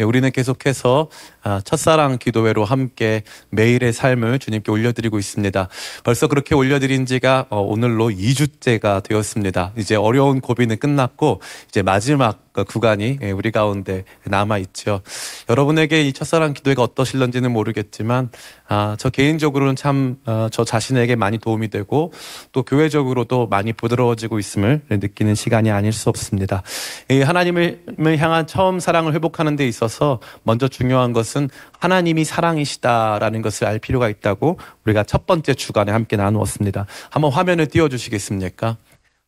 예, 우리는 계속해서 아, 첫사랑 기도회로 함께 매일의 삶을 주님께 올려드리고 있습니다. 벌써 그렇게 올려드린 지가 어, 오늘로 2주째가 되었습니다. 이제 어려운 고비는 끝났고 이제 마지막 그 구간이 예, 우리 가운데 남아 있죠. 여러분에게 이 첫사랑 기도회가 어떠실런지는 모르겠지만 아, 저 개인적으로는 참저 어, 자신에게 많이 도움이 되고 또 교회적으로도 많이 부드러워지고 있음을 느끼는 시간이 아닐 수 없습니다. 이 하나님을 향한 처음 사랑을 회복하는 데 있어서 먼저 중요한 것은 하나님이 사랑이시다라는 것을 알 필요가 있다고 우리가 첫 번째 주간에 함께 나누었습니다. 한번 화면을 띄워 주시겠습니까?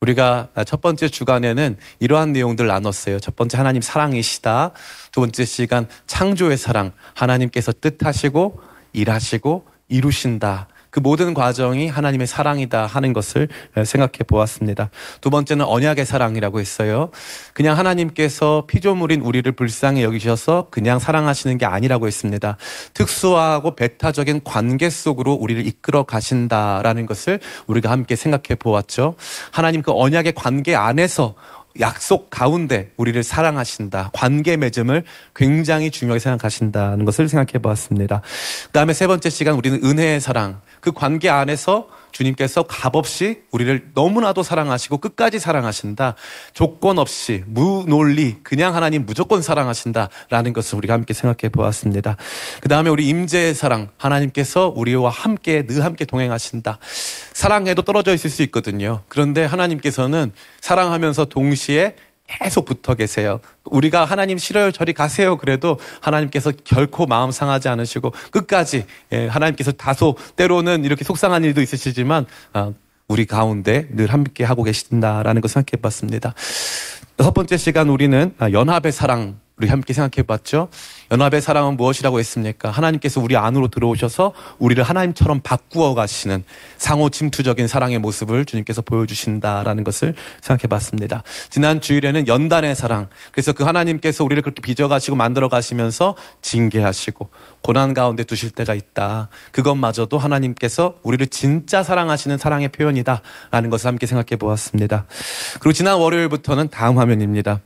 우리가 첫 번째 주간에는 이러한 내용들 나눴어요. 첫 번째 하나님 사랑이시다. 두 번째 시간 창조의 사랑. 하나님께서 뜻하시고 일하시고 이루신다. 그 모든 과정이 하나님의 사랑이다 하는 것을 생각해 보았습니다. 두 번째는 언약의 사랑이라고 했어요. 그냥 하나님께서 피조물인 우리를 불쌍히 여기셔서 그냥 사랑하시는 게 아니라고 했습니다. 특수하고 배타적인 관계 속으로 우리를 이끌어 가신다라는 것을 우리가 함께 생각해 보았죠. 하나님 그 언약의 관계 안에서 약속 가운데 우리를 사랑하신다. 관계 맺음을 굉장히 중요하게 생각하신다는 것을 생각해 보았습니다. 그 다음에 세 번째 시간 우리는 은혜의 사랑. 그 관계 안에서 주님께서 값없이 우리를 너무나도 사랑하시고 끝까지 사랑하신다. 조건 없이 무논리 그냥 하나님 무조건 사랑하신다라는 것을 우리가 함께 생각해 보았습니다. 그 다음에 우리 임재의 사랑 하나님께서 우리와 함께 늘 함께 동행하신다. 사랑해도 떨어져 있을 수 있거든요. 그런데 하나님께서는 사랑하면서 동시에 계속 붙어 계세요. 우리가 하나님 싫어요, 저리 가세요. 그래도 하나님께서 결코 마음 상하지 않으시고 끝까지 예, 하나님께서 다소 때로는 이렇게 속상한 일도 있으시지만 아, 우리 가운데 늘 함께 하고 계신다라는 것을 생각해 봤습니다. 첫 번째 시간 우리는 아, 연합의 사랑 우리 함께 생각해 봤죠. 연합의 사랑은 무엇이라고 했습니까? 하나님께서 우리 안으로 들어오셔서 우리를 하나님처럼 바꾸어 가시는 상호 침투적인 사랑의 모습을 주님께서 보여주신다라는 것을 생각해 봤습니다. 지난 주일에는 연단의 사랑. 그래서 그 하나님께서 우리를 그렇게 빚어가시고 만들어 가시면서 징계하시고 고난 가운데 두실 때가 있다. 그것마저도 하나님께서 우리를 진짜 사랑하시는 사랑의 표현이다라는 것을 함께 생각해 보았습니다. 그리고 지난 월요일부터는 다음 화면입니다.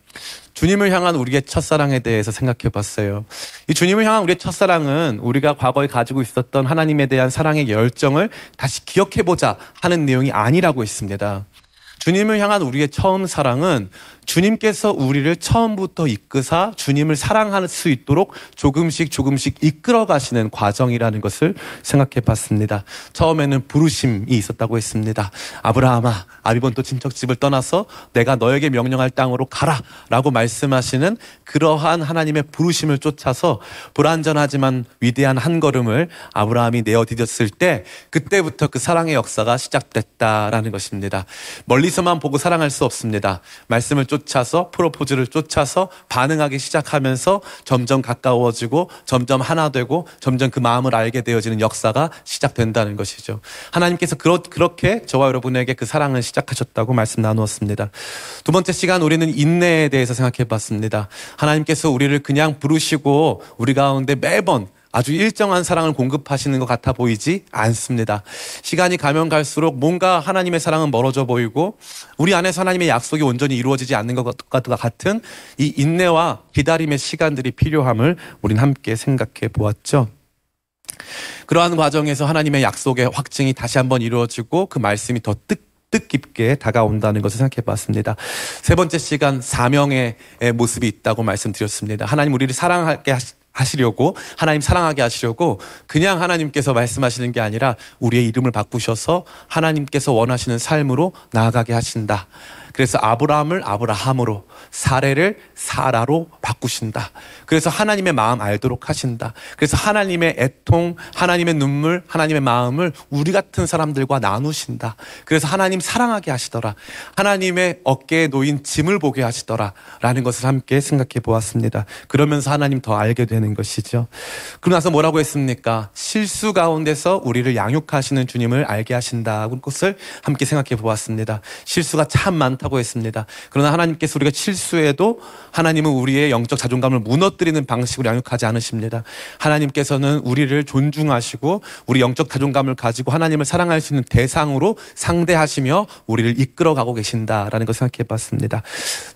주님을 향한 우리의 첫사랑에 대해서 생각해 봤어요. 이 주님을 향한 우리의 첫사랑은 우리가 과거에 가지고 있었던 하나님에 대한 사랑의 열정을 다시 기억해 보자 하는 내용이 아니라고 했습니다. 주님을 향한 우리의 처음 사랑은 주님께서 우리를 처음부터 이끄사 주님을 사랑할 수 있도록 조금씩 조금씩 이끌어 가시는 과정이라는 것을 생각해 봤습니다. 처음에는 부르심이 있었다고 했습니다. 아브라함아, 아비본토 친척집을 떠나서 내가 너에게 명령할 땅으로 가라 라고 말씀하시는 그러한 하나님의 부르심을 쫓아서 불완전하지만 위대한 한 걸음을 아브라함이 내어 디뎠을 때 그때부터 그 사랑의 역사가 시작됐다라는 것입니다. 멀리서만 보고 사랑할 수 없습니다. 말씀을 쫓 쫓아서 프로포즈를 쫓아서 반응하기 시작하면서 점점 가까워지고 점점 하나 되고 점점 그 마음을 알게 되어지는 역사가 시작된다는 것이죠. 하나님께서 그렇, 그렇게 저와 여러분에게 그 사랑을 시작하셨다고 말씀 나누었습니다. 두 번째 시간 우리는 인내에 대해서 생각해 봤습니다. 하나님께서 우리를 그냥 부르시고 우리 가운데 매번 아주 일정한 사랑을 공급하시는 것 같아 보이지 않습니다. 시간이 가면 갈수록 뭔가 하나님의 사랑은 멀어져 보이고 우리 안에서 하나님의 약속이 온전히 이루어지지 않는 것과 같은 이 인내와 기다림의 시간들이 필요함을 우린 함께 생각해 보았죠. 그러한 과정에서 하나님의 약속의 확증이 다시 한번 이루어지고 그 말씀이 더 뜻, 뜻깊게 다가온다는 것을 생각해 봤습니다. 세 번째 시간 사명의 모습이 있다고 말씀드렸습니다. 하나님 우리를 사랑하게 하시 려고 하나님 사랑하게 하시려고 그냥 하나님께서 말씀하시는 게 아니라 우리의 이름을 바꾸셔서 하나님께서 원하시는 삶으로 나아가게 하신다. 그래서 아브라함을 아브라함으로 사례를 사라로 바꾸신다. 그래서 하나님의 마음 알도록 하신다. 그래서 하나님의 애통, 하나님의 눈물, 하나님의 마음을 우리 같은 사람들과 나누신다. 그래서 하나님 사랑하게 하시더라. 하나님의 어깨에 놓인 짐을 보게 하시더라. 라는 것을 함께 생각해 보았습니다. 그러면서 하나님 더 알게 되는 것이죠. 그러고 나서 뭐라고 했습니까? 실수 가운데서 우리를 양육하시는 주님을 알게 하신다. 는 것을 함께 생각해 보았습니다. 실수가 참 많다. 않다고 했습니다. 그러나 하나님께서 우리가 실수해도 하나님은 우리의 영적 자존감을 무너뜨리는 방식으로 양육하지 않으십니다. 하나님께서는 우리를 존중하시고 우리 영적 자존감을 가지고 하나님을 사랑할 수 있는 대상으로 상대하시며 우리를 이끌어가고 계신다라는 것을 생각해 봤습니다.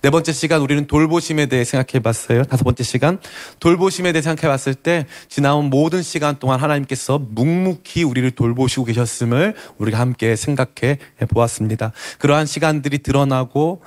네 번째 시간 우리는 돌보심에 대해 생각해 봤어요. 다섯 번째 시간 돌보심에 대해 생각해 봤을 때 지나온 모든 시간 동안 하나님께서 묵묵히 우리를 돌보시고 계셨음을 우리가 함께 생각해 보았습니다. 그러한 시간들이 드러나 고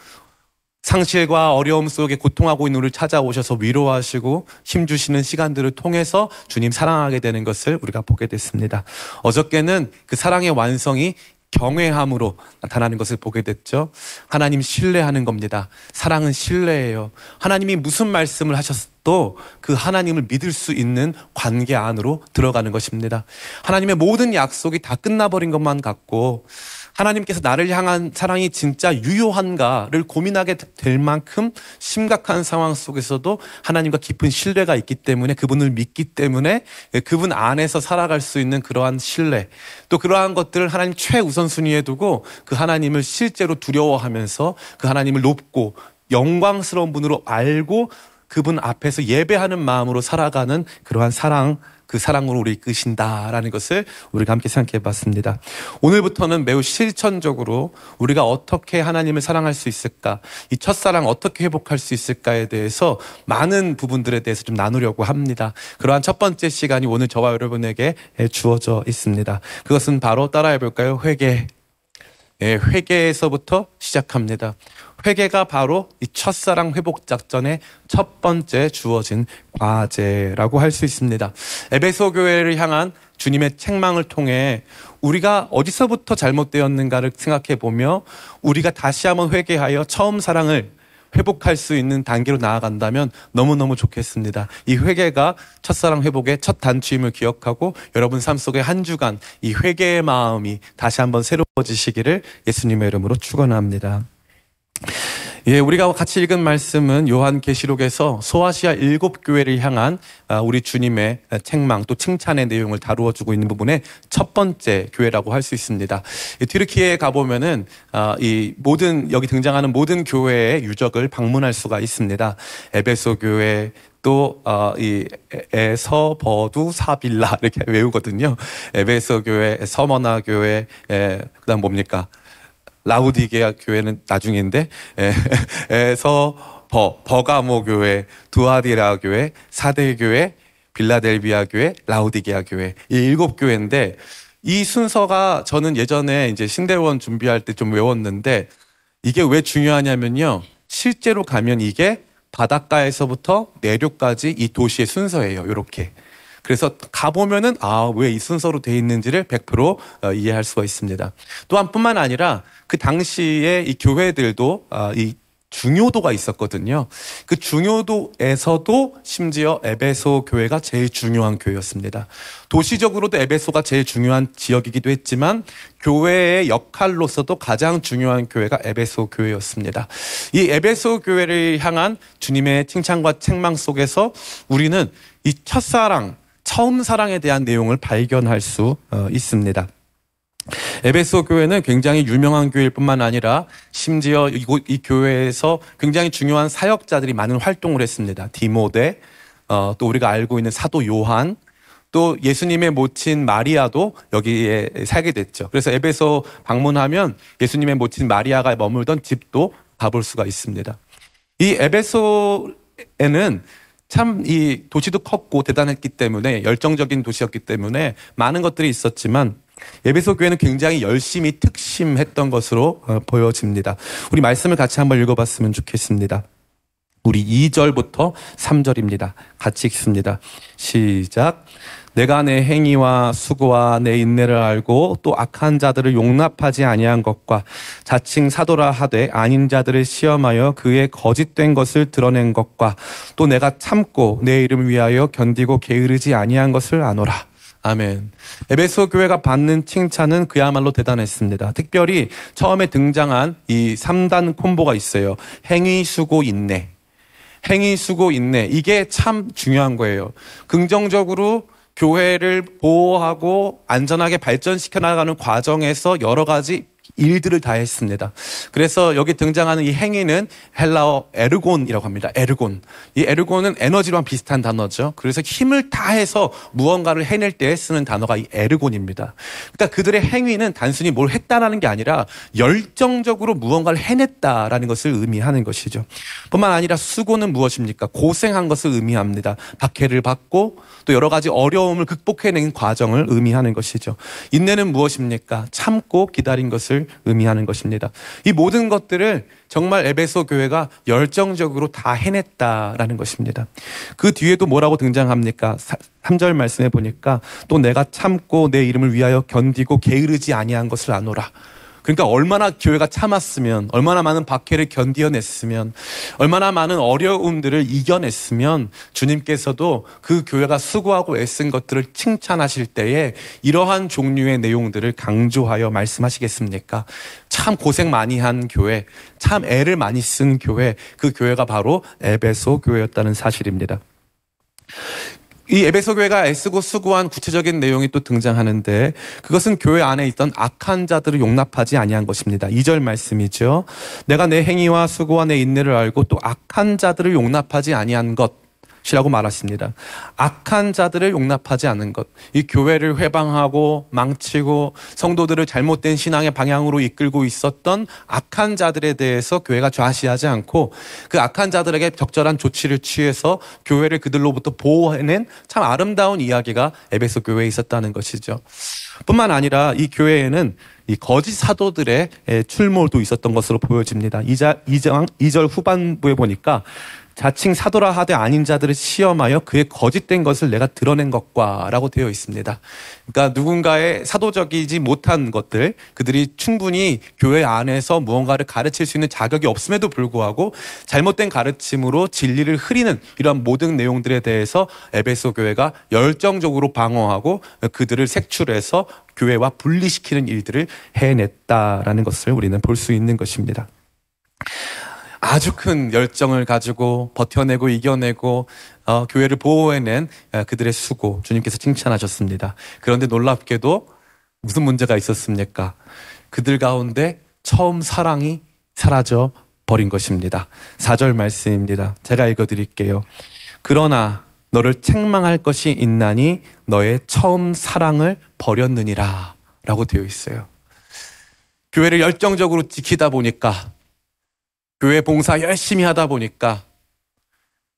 상실과 어려움 속에 고통하고 있는 우리를 찾아오셔서 위로하시고 힘주시는 시간들을 통해서 주님 사랑하게 되는 것을 우리가 보게 됐습니다. 어저께는 그 사랑의 완성이 경외함으로 나타나는 것을 보게 됐죠. 하나님 신뢰하는 겁니다. 사랑은 신뢰예요. 하나님이 무슨 말씀을 하셨도 그 하나님을 믿을 수 있는 관계 안으로 들어가는 것입니다. 하나님의 모든 약속이 다 끝나버린 것만 같고 하나님께서 나를 향한 사랑이 진짜 유효한가를 고민하게 될 만큼 심각한 상황 속에서도 하나님과 깊은 신뢰가 있기 때문에 그분을 믿기 때문에 그분 안에서 살아갈 수 있는 그러한 신뢰 또 그러한 것들을 하나님 최우선순위에 두고 그 하나님을 실제로 두려워하면서 그 하나님을 높고 영광스러운 분으로 알고 그분 앞에서 예배하는 마음으로 살아가는 그러한 사랑 그 사랑으로 우리 이끄신다라는 것을 우리가 함께 생각해 봤습니다. 오늘부터는 매우 실천적으로 우리가 어떻게 하나님을 사랑할 수 있을까, 이 첫사랑 어떻게 회복할 수 있을까에 대해서 많은 부분들에 대해서 좀 나누려고 합니다. 그러한 첫 번째 시간이 오늘 저와 여러분에게 주어져 있습니다. 그것은 바로 따라해 볼까요? 회개. 예, 회개에서부터 시작합니다. 회개가 바로 이 첫사랑 회복 작전의 첫 번째 주어진 과제라고 할 수 있습니다. 에베소 교회를 향한 주님의 책망을 통해 우리가 어디서부터 잘못되었는가를 생각해 보며 우리가 다시 한번 회개하여 처음 사랑을 회복할 수 있는 단계로 나아간다면 너무너무 좋겠습니다. 이 회개가 첫사랑 회복의 첫 단추임을 기억하고 여러분 삶 속에 한 주간 이 회개의 마음이 다시 한번 새로워지시기를 예수님의 이름으로 축원합니다. 예, 우리가 같이 읽은 말씀은 요한계시록에서 소아시아 일곱 교회를 향한 아, 우리 주님의 책망 또 칭찬의 내용을 다루어 주고 있는 부분의 첫 번째 교회라고 할 수 있습니다. 튀르키예에 가 보면은 아, 이 모든 여기 등장하는 모든 교회의 유적을 방문할 수가 있습니다. 에베소 교회 또이 어, 에서 버두 사빌라 이렇게 외우거든요. 에베소 교회, 서머나 교회, 그다음 뭡니까? 라우디게아 교회는 나중인데 에서 버 버가모 교회, 두아디라 교회, 사대 교회, 빌라델비아 교회, 라우디게아 교회 이 일곱 교회인데 이 순서가 저는 예전에 이제 신대원 준비할 때 좀 외웠는데 이게 왜 중요하냐면요. 실제로 가면 이게 바닷가에서부터 내륙까지 이 도시의 순서예요. 이렇게. 그래서 가보면은 아, 왜 이 순서로 돼 있는지를 100% 어, 이해할 수가 있습니다. 또한 뿐만 아니라 그 당시에 이 교회들도 아, 이 중요도가 있었거든요. 그 중요도에서도 심지어 에베소 교회가 제일 중요한 교회였습니다. 도시적으로도 에베소가 제일 중요한 지역이기도 했지만 교회의 역할로서도 가장 중요한 교회가 에베소 교회였습니다. 이 에베소 교회를 향한 주님의 칭찬과 책망 속에서 우리는 이 첫사랑, 처음 사랑에 대한 내용을 발견할 수 어, 있습니다. 에베소 교회는 굉장히 유명한 교회일 뿐만 아니라 심지어 이곳 이 교회에서 굉장히 중요한 사역자들이 많은 활동을 했습니다. 디모데, 어, 또 우리가 알고 있는 사도 요한, 또 예수님의 모친 마리아도 여기에 살게 됐죠. 그래서 에베소 방문하면 예수님의 모친 마리아가 머물던 집도 가볼 수가 있습니다. 이 에베소에는 참 이 도시도 컸고 대단했기 때문에 열정적인 도시였기 때문에 많은 것들이 있었지만 예배소 교회는 굉장히 열심히 특심했던 것으로 어, 보여집니다. 우리 말씀을 같이 한번 읽어봤으면 좋겠습니다. 우리 2절부터 3절입니다. 같이 읽습니다. 시작. 내가 내 행위와 수고와 내 인내를 알고 또 악한 자들을 용납하지 아니한 것과 자칭 사도라 하되 아닌 자들을 시험하여 그의 거짓된 것을 드러낸 것과 또 내가 참고 내 이름을 위하여 견디고 게으르지 아니한 것을 아노라. 아멘. 에베소 교회가 받는 칭찬은 그야말로 대단했습니다. 특별히 처음에 등장한 이 3단 콤보가 있어요. 행위, 수고, 인내. 행위, 수고, 인내. 이게 참 중요한 거예요. 긍정적으로 교회를 보호하고 안전하게 발전시켜 나가는 과정에서 여러 가지 일들을 다 했습니다. 그래서 여기 등장하는 이 행위는 헬라어 에르곤이라고 합니다. 에르곤. 이 에르곤은 에너지랑 비슷한 단어죠. 그래서 힘을 다해서 무언가를 해낼 때 쓰는 단어가 이 에르곤입니다. 그러니까 그들의 행위는 단순히 뭘 했다라는 게 아니라 열정적으로 무언가를 해냈다라는 것을 의미하는 것이죠. 뿐만 아니라 수고는 무엇입니까? 고생한 것을 의미합니다. 박해를 받고 또 여러 가지 어려움을 극복해낸 과정을 의미하는 것이죠. 인내는 무엇입니까? 참고 기다린 것을 의미하는 것입니다. 이 모든 것들을 정말 에베소 교회가 열정적으로 다 해냈다라는 것입니다. 그 뒤에도 뭐라고 등장합니까? 3절 말씀에 보니까 또 내가 참고 내 이름을 위하여 견디고 게으르지 아니한 것을 아노라. 그러니까 얼마나 교회가 참았으면, 얼마나 많은 박해를 견디어냈으면, 얼마나 많은 어려움들을 이겨냈으면 주님께서도 그 교회가 수고하고 애쓴 것들을 칭찬하실 때에 이러한 종류의 내용들을 강조하여 말씀하시겠습니까? 참 고생 많이 한 교회, 참 애를 많이 쓴 교회, 그 교회가 바로 에베소 교회였다는 사실입니다. 이 에베소 교회가 애쓰고 수고한 구체적인 내용이 또 등장하는데 그것은 교회 안에 있던 악한 자들을 용납하지 아니한 것입니다. 2절 말씀이죠. 내가 내 행위와 수고와 내 인내를 알고 또 악한 자들을 용납하지 아니한 것 이라고 말하십니다. 악한 자들을 용납하지 않는 것. 이 교회를 회방하고 망치고 성도들을 잘못된 신앙의 방향으로 이끌고 있었던 악한 자들에 대해서 교회가 좌시하지 않고 그 악한 자들에게 적절한 조치를 취해서 교회를 그들로부터 보호해낸 참 아름다운 이야기가 에베소 교회에 있었다는 것이죠. 뿐만 아니라 이 교회에는 이 거짓 사도들의 출몰도 있었던 것으로 보여집니다. 2장, 2장, 2절 후반부에 보니까 자칭 사도라 하되 아닌 자들을 시험하여 그의 거짓된 것을 내가 드러낸 것과라고 되어 있습니다. 그러니까 누군가의 사도적이지 못한 것들, 그들이 충분히 교회 안에서 무언가를 가르칠 수 있는 자격이 없음에도 불구하고 잘못된 가르침으로 진리를 흐리는 이러한 모든 내용들에 대해서 에베소 교회가 열정적으로 방어하고 그들을 색출해서 교회와 분리시키는 일들을 해냈다라는 것을 우리는 볼 수 있는 것입니다. 아주 큰 열정을 가지고 버텨내고 이겨내고 어, 교회를 보호해낸 어, 그들의 수고 주님께서 칭찬하셨습니다. 그런데 놀랍게도 무슨 문제가 있었습니까? 그들 가운데 처음 사랑이 사라져 버린 것입니다. 4절 말씀입니다. 제가 읽어 드릴게요. 그러나 너를 책망할 것이 있나니 너의 처음 사랑을 버렸느니라 라고 되어 있어요. 교회를 열정적으로 지키다 보니까 교회 봉사 열심히 하다 보니까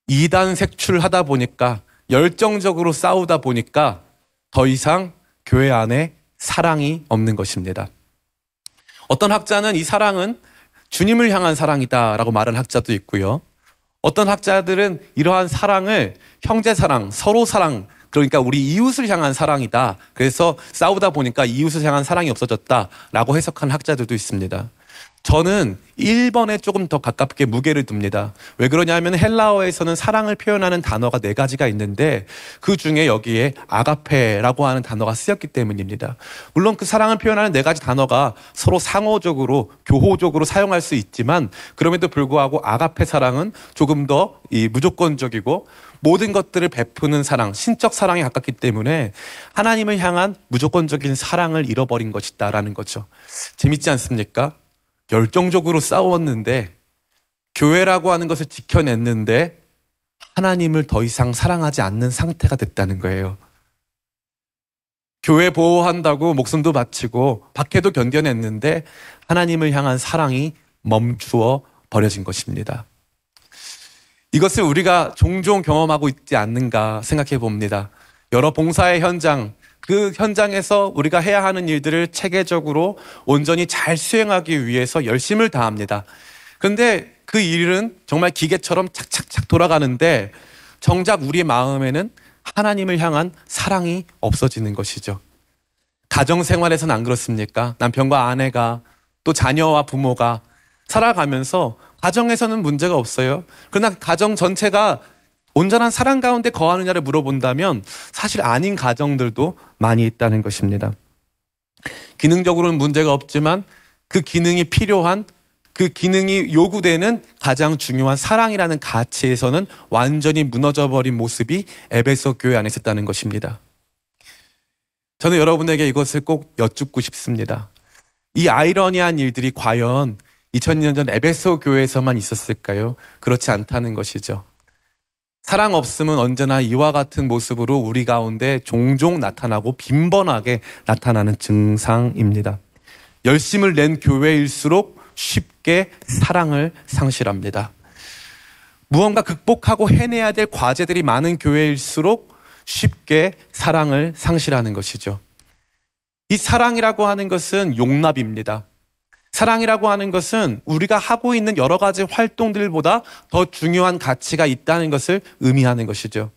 이단 색출하다 보니까 열정적으로 싸우다 보니까 더 이상 교회 안에 사랑이 없는 것입니다. 어떤 학자는 이 사랑은 주님을 향한 사랑이다라고 말하는 학자도 있고요. 어떤 학자들은 이러한 사랑을 형제 사랑, 서로 사랑, 그러니까 우리 이웃을 향한 사랑이다. 그래서 싸우다 보니까 이웃을 향한 사랑이 없어졌다라고 해석한 학자들도 있습니다. 저는 1번에 조금 더 가깝게 무게를 둡니다. 왜 그러냐면 헬라어에서는 사랑을 표현하는 단어가 네 가지가 있는데 그 중에 여기에 아가페라고 하는 단어가 쓰였기 때문입니다. 물론 그 사랑을 표현하는 네 가지 단어가 서로 상호적으로 교호적으로 사용할 수 있지만 그럼에도 불구하고 아가페 사랑은 조금 더 이 무조건적이고 모든 것들을 베푸는 사랑, 신적 사랑에 가깝기 때문에 하나님을 향한 무조건적인 사랑을 잃어버린 것이다라는 거죠. 재밌지 않습니까? 열정적으로 싸웠는데 교회라고 하는 것을 지켜냈는데 하나님을 더 이상 사랑하지 않는 상태가 됐다는 거예요. 교회 보호한다고 목숨도 바치고 박해도 견뎌냈는데 하나님을 향한 사랑이 멈추어 버려진 것입니다. 이것을 우리가 종종 경험하고 있지 않는가 생각해 봅니다. 여러 봉사의 현장, 그 현장에서 우리가 해야 하는 일들을 체계적으로 온전히 잘 수행하기 위해서 열심을 다합니다. 그런데 그 일은 정말 기계처럼 착착착 돌아가는데 정작 우리 마음에는 하나님을 향한 사랑이 없어지는 것이죠. 가정 생활에서는 안 그렇습니까? 남편과 아내가 또 자녀와 부모가 살아가면서 가정에서는 문제가 없어요. 그러나 가정 전체가 온전한 사랑 가운데 거하느냐를 물어본다면 사실 아닌 가정들도 많이 있다는 것입니다. 기능적으로는 문제가 없지만 그 기능이 필요한 그 기능이 요구되는 가장 중요한 사랑이라는 가치에서는 완전히 무너져 버린 모습이 에베소 교회 안에 있었다는 것입니다. 저는 여러분에게 이것을 꼭 여쭙고 싶습니다. 이 아이러니한 일들이 과연 2000년 전 에베소 교회에서만 있었을까요? 그렇지 않다는 것이죠. 사랑 없음은 언제나 이와 같은 모습으로 우리 가운데 종종 나타나고 빈번하게 나타나는 증상입니다. 열심을 낸 교회일수록 쉽게 사랑을 상실합니다. 무언가 극복하고 해내야 될 과제들이 많은 교회일수록 쉽게 사랑을 상실하는 것이죠. 이 사랑이라고 하는 것은 용납입니다. 사랑이라고 하는 것은 우리가 하고 있는 여러 가지 활동들보다 더 중요한 가치가 있다는 것을 의미하는 것이죠.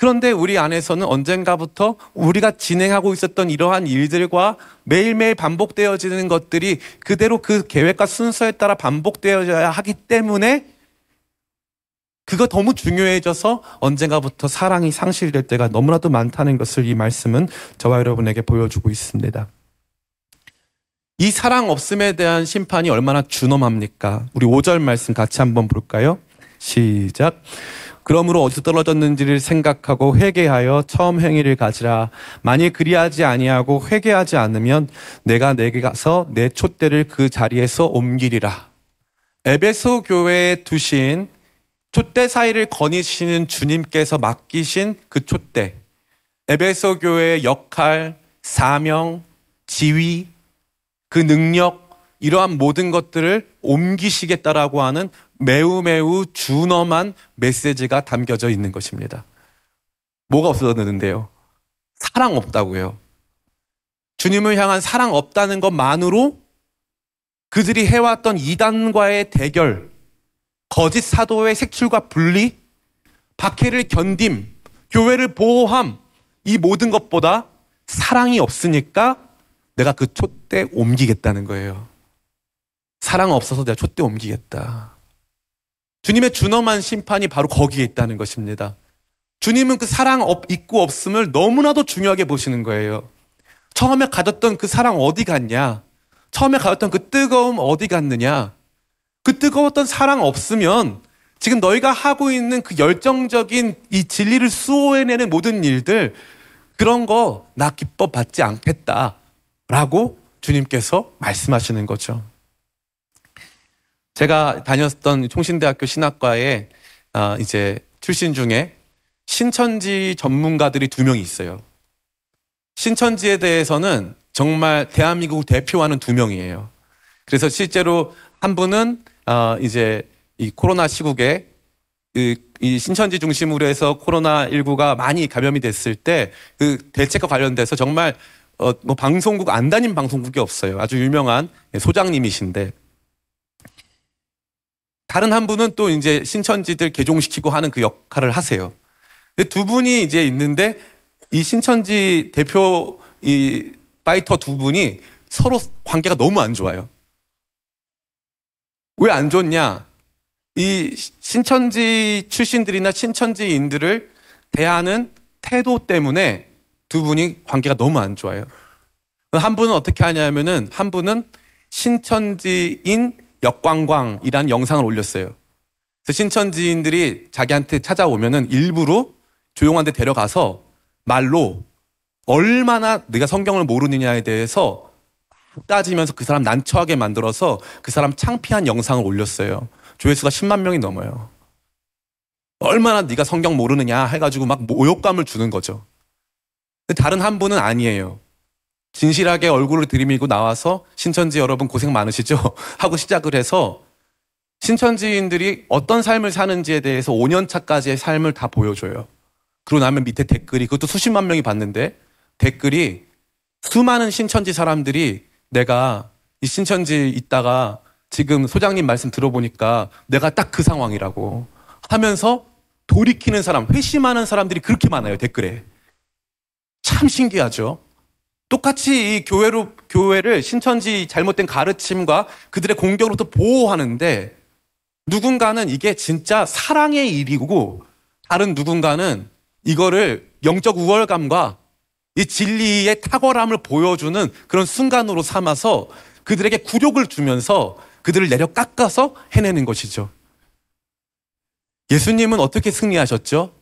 그런데 우리 안에서는 언젠가부터 우리가 진행하고 있었던 이러한 일들과 매일매일 반복되어지는 것들이 그대로 그 계획과 순서에 따라 반복되어져야 하기 때문에 그거 너무 중요해져서 언젠가부터 사랑이 상실될 때가 너무나도 많다는 것을 이 말씀은 저와 여러분에게 보여주고 있습니다. 이 사랑 없음에 대한 심판이 얼마나 준엄합니까? 우리 5절 말씀 같이 한번 볼까요? 시작. 그러므로 어디서 떨어졌는지를 생각하고 회개하여 처음 행위를 가지라. 만일 그리하지 아니하고 회개하지 않으면 내가 내게 가서 내 촛대를 그 자리에서 옮기리라. 에베소 교회에 두신 촛대 사이를 거니시는 주님께서 맡기신 그 촛대. 에베소 교회의 역할, 사명, 지위, 그 능력, 이러한 모든 것들을 옮기시겠다라고 하는 매우 매우 준엄한 메시지가 담겨져 있는 것입니다. 뭐가 없어졌는데요? 사랑 없다고요. 주님을 향한 사랑 없다는 것만으로 그들이 해왔던 이단과의 대결, 거짓 사도의 색출과 분리, 박해를 견딤, 교회를 보호함, 이 모든 것보다 사랑이 없으니까 내가 그 촛대 옮기겠다는 거예요. 사랑 없어서 내가 촛대 옮기겠다. 주님의 준엄한 심판이 바로 거기에 있다는 것입니다. 주님은 그 사랑 없, 있고 없음을 너무나도 중요하게 보시는 거예요. 처음에 가졌던 그 사랑 어디 갔냐? 처음에 가졌던 그 뜨거움 어디 갔느냐? 그 뜨거웠던 사랑 없으면 지금 너희가 하고 있는 그 열정적인 이 진리를 수호해내는 모든 일들 그런 거 나 기뻐 받지 않겠다. 라고 주님께서 말씀하시는 거죠. 제가 다녔던 총신대학교 신학과에 아, 이제 출신 중에 신천지 전문가들이 두 명이 있어요. 신천지에 대해서는 정말 대한민국 대표하는 두 명이에요. 그래서 실제로 한 분은 아, 이제 이 코로나 시국에 이, 이 신천지 중심으로 해서 코로나 19가 많이 감염이 됐을 때 그 대책과 관련돼서 정말 어, 뭐 방송국 안 다닌 방송국이 없어요. 아주 유명한 소장님이신데 다른 한 분은 또 이제 신천지들 개종시키고 하는 그 역할을 하세요. 두 분이 이제 있는데 이 신천지 대표 이 파이터 두 분이 서로 관계가 너무 안 좋아요. 왜 안 좋냐? 이 신천지 출신들이나 신천지인들을 대하는 태도 때문에 두 분이 관계가 너무 안 좋아요. 한 분은 어떻게 하냐면은 한 분은 신천지인 역광광이라는 영상을 올렸어요. 그래서 신천지인들이 자기한테 찾아오면은 일부러 조용한 데 데려가서 말로 얼마나 네가 성경을 모르느냐에 대해서 따지면서 그 사람 난처하게 만들어서 그 사람 창피한 영상을 올렸어요. 조회수가 10만 명이 넘어요. 얼마나 네가 성경 모르느냐 해가지고 막 모욕감을 주는 거죠. 다른 한 분은 아니에요. 진실하게 얼굴을 들이밀고 나와서 신천지 여러분 고생 많으시죠? 하고 시작을 해서 신천지인들이 어떤 삶을 사는지에 대해서 5년 차까지의 삶을 다 보여줘요. 그러고 나면 밑에 댓글이 그것도 수십만 명이 봤는데 댓글이 수많은 신천지 사람들이 내가 이 신천지 있다가 지금 소장님 말씀 들어보니까 내가 딱 그 상황이라고 하면서 돌이키는 사람, 회심하는 사람들이 그렇게 많아요, 댓글에. 참 신기하죠. 똑같이 이 교회로, 교회를 신천지 잘못된 가르침과 그들의 공격으로부터 보호하는데 누군가는 이게 진짜 사랑의 일이고 다른 누군가는 이거를 영적 우월감과 이 진리의 탁월함을 보여주는 그런 순간으로 삼아서 그들에게 굴욕을 주면서 그들을 내려 깎아서 해내는 것이죠. 예수님은 어떻게 승리하셨죠?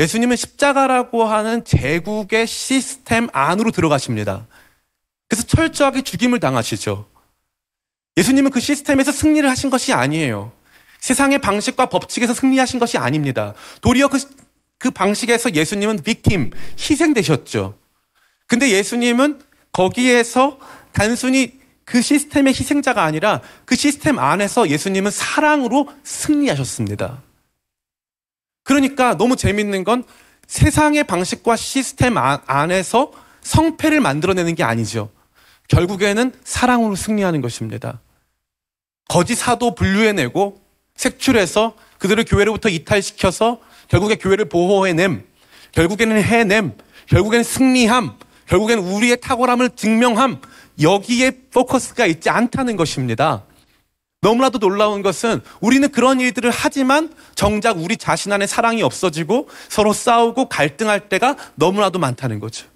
예수님은 십자가라고 하는 제국의 시스템 안으로 들어가십니다. 그래서 철저하게 죽임을 당하시죠. 예수님은 그 시스템에서 승리를 하신 것이 아니에요. 세상의 방식과 법칙에서 승리하신 것이 아닙니다. 도리어 그, 그 방식에서 예수님은 빅팀, 희생되셨죠. 근데 예수님은 거기에서 단순히 그 시스템의 희생자가 아니라 그 시스템 안에서 예수님은 사랑으로 승리하셨습니다. 그러니까 너무 재밌는 건 세상의 방식과 시스템 안- 안에서 성패를 만들어내는 게 아니죠. 결국에는 사랑으로 승리하는 것입니다. 거짓 사도 분류해내고 색출해서 그들을 교회로부터 이탈시켜서 결국에 교회를 보호해냄, 결국에는 해냄, 결국에는 승리함, 결국엔 우리의 탁월함을 증명함, 여기에 포커스가 있지 않다는 것입니다. 너무나도 놀라운 것은 우리는 그런 일들을 하지만 정작 우리 자신 안에 사랑이 없어지고 서로 싸우고 갈등할 때가 너무나도 많다는 거죠.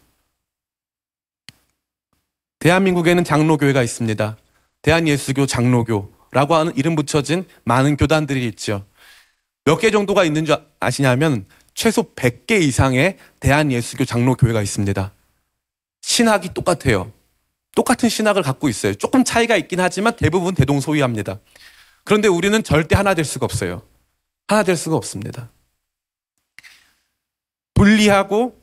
대한민국에는 장로교회가 있습니다. 대한예수교 장로교라고 하는 이름 붙여진 많은 교단들이 있죠. 몇 개 정도가 있는 줄 아시냐면 최소 100개 이상의 대한예수교 장로교회가 있습니다. 신학이 똑같아요. 똑같은 신학을 갖고 있어요. 조금 차이가 있긴 하지만 대부분 대동소이합니다. 그런데 우리는 절대 하나 될 수가 없어요. 하나 될 수가 없습니다. 분리하고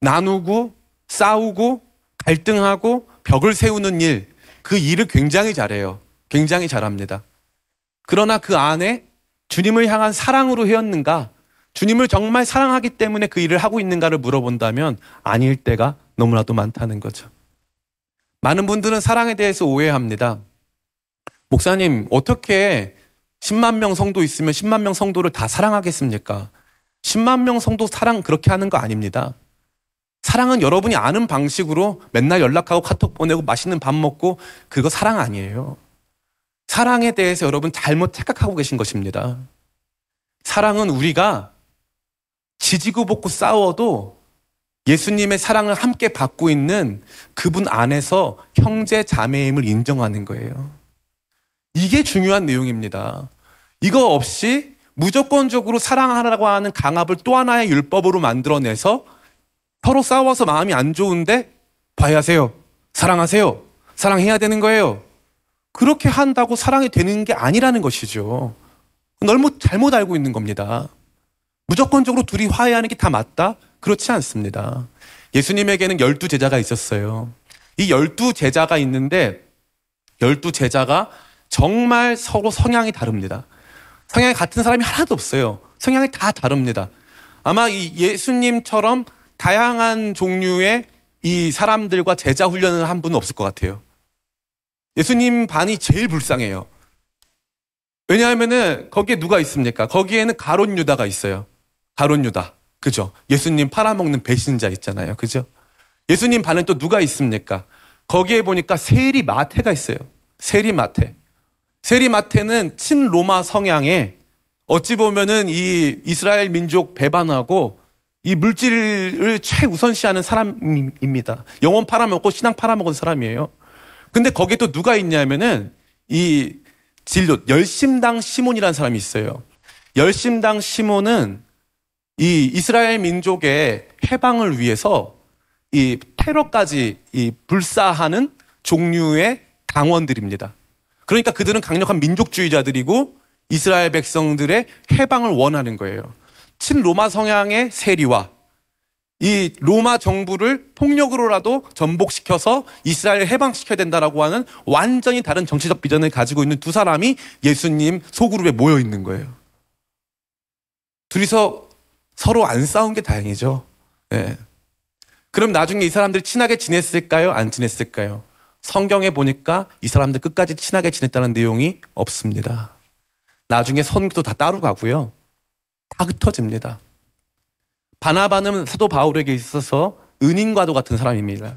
나누고 싸우고 갈등하고 벽을 세우는 일, 그 일을 굉장히 잘해요. 굉장히 잘합니다. 그러나 그 안에 주님을 향한 사랑으로 해왔는가? 주님을 정말 사랑하기 때문에 그 일을 하고 있는가를 물어본다면 아닐 때가 너무나도 많다는 거죠. 많은 분들은 사랑에 대해서 오해합니다. 목사님, 어떻게 10만 명 성도 있으면 10만 명 성도를 다 사랑하겠습니까? 10만 명 성도 사랑 그렇게 하는 거 아닙니다. 사랑은 여러분이 아는 방식으로 맨날 연락하고 카톡 보내고 맛있는 밥 먹고 그거 사랑 아니에요. 사랑에 대해서 여러분 잘못 착각하고 계신 것입니다. 사랑은 우리가 지지고 볶고 싸워도 예수님의 사랑을 함께 받고 있는 그분 안에서 형제 자매임을 인정하는 거예요. 이게 중요한 내용입니다. 이거 없이 무조건적으로 사랑하라고 하는 강압을 또 하나의 율법으로 만들어내서 서로 싸워서 마음이 안 좋은데 봐야하세요. 사랑하세요. 사랑해야 되는 거예요. 그렇게 한다고 사랑이 되는 게 아니라는 것이죠. 너무 잘못 알고 있는 겁니다. 무조건적으로 둘이 화해하는 게 다 맞다? 그렇지 않습니다. 예수님에게는 열두 제자가 있었어요. 이 열두 제자가 있는데 열두 제자가 정말 서로 성향이 다릅니다. 성향이 같은 사람이 하나도 없어요. 성향이 다 다릅니다. 아마 이 예수님처럼 다양한 종류의 이 사람들과 제자 훈련을 한 분은 없을 것 같아요. 예수님 반이 제일 불쌍해요. 왜냐하면은 거기에 누가 있습니까? 거기에는 가론 유다가 있어요. 가론 유다. 그죠? 예수님 팔아먹는 배신자 있잖아요. 그죠? 예수님 반은 또 누가 있습니까? 거기에 보니까 세리 마태가 있어요. 세리 마태. 세리 마태는 친로마 성향에 어찌 보면은 이 이스라엘 민족 배반하고 이 물질을 최우선시하는 사람입니다. 영혼 팔아먹고 신앙 팔아먹은 사람이에요. 근데 거기에 또 누가 있냐면은 이 진료 열심당 시몬이라는 사람이 있어요. 열심당 시몬은 이 이스라엘 민족의 해방을 위해서 이 테러까지 이 불사하는 종류의 당원들입니다. 그러니까 그들은 강력한 민족주의자들이고 이스라엘 백성들의 해방을 원하는 거예요. 친로마 성향의 세리와 이 로마 정부를 폭력으로라도 전복시켜서 이스라엘을 해방시켜야 된다라고 하는 완전히 다른 정치적 비전을 가지고 있는 두 사람이 예수님 소그룹에 모여 있는 거예요. 둘이서 서로 안 싸운 게 다행이죠. 예. 그럼 나중에 이 사람들이 친하게 지냈을까요? 안 지냈을까요? 성경에 보니까 이 사람들 끝까지 친하게 지냈다는 내용이 없습니다. 나중에 선교도 다 따로 가고요. 다 흩어집니다. 바나바는 사도 바울에게 있어서 은인과도 같은 사람입니다.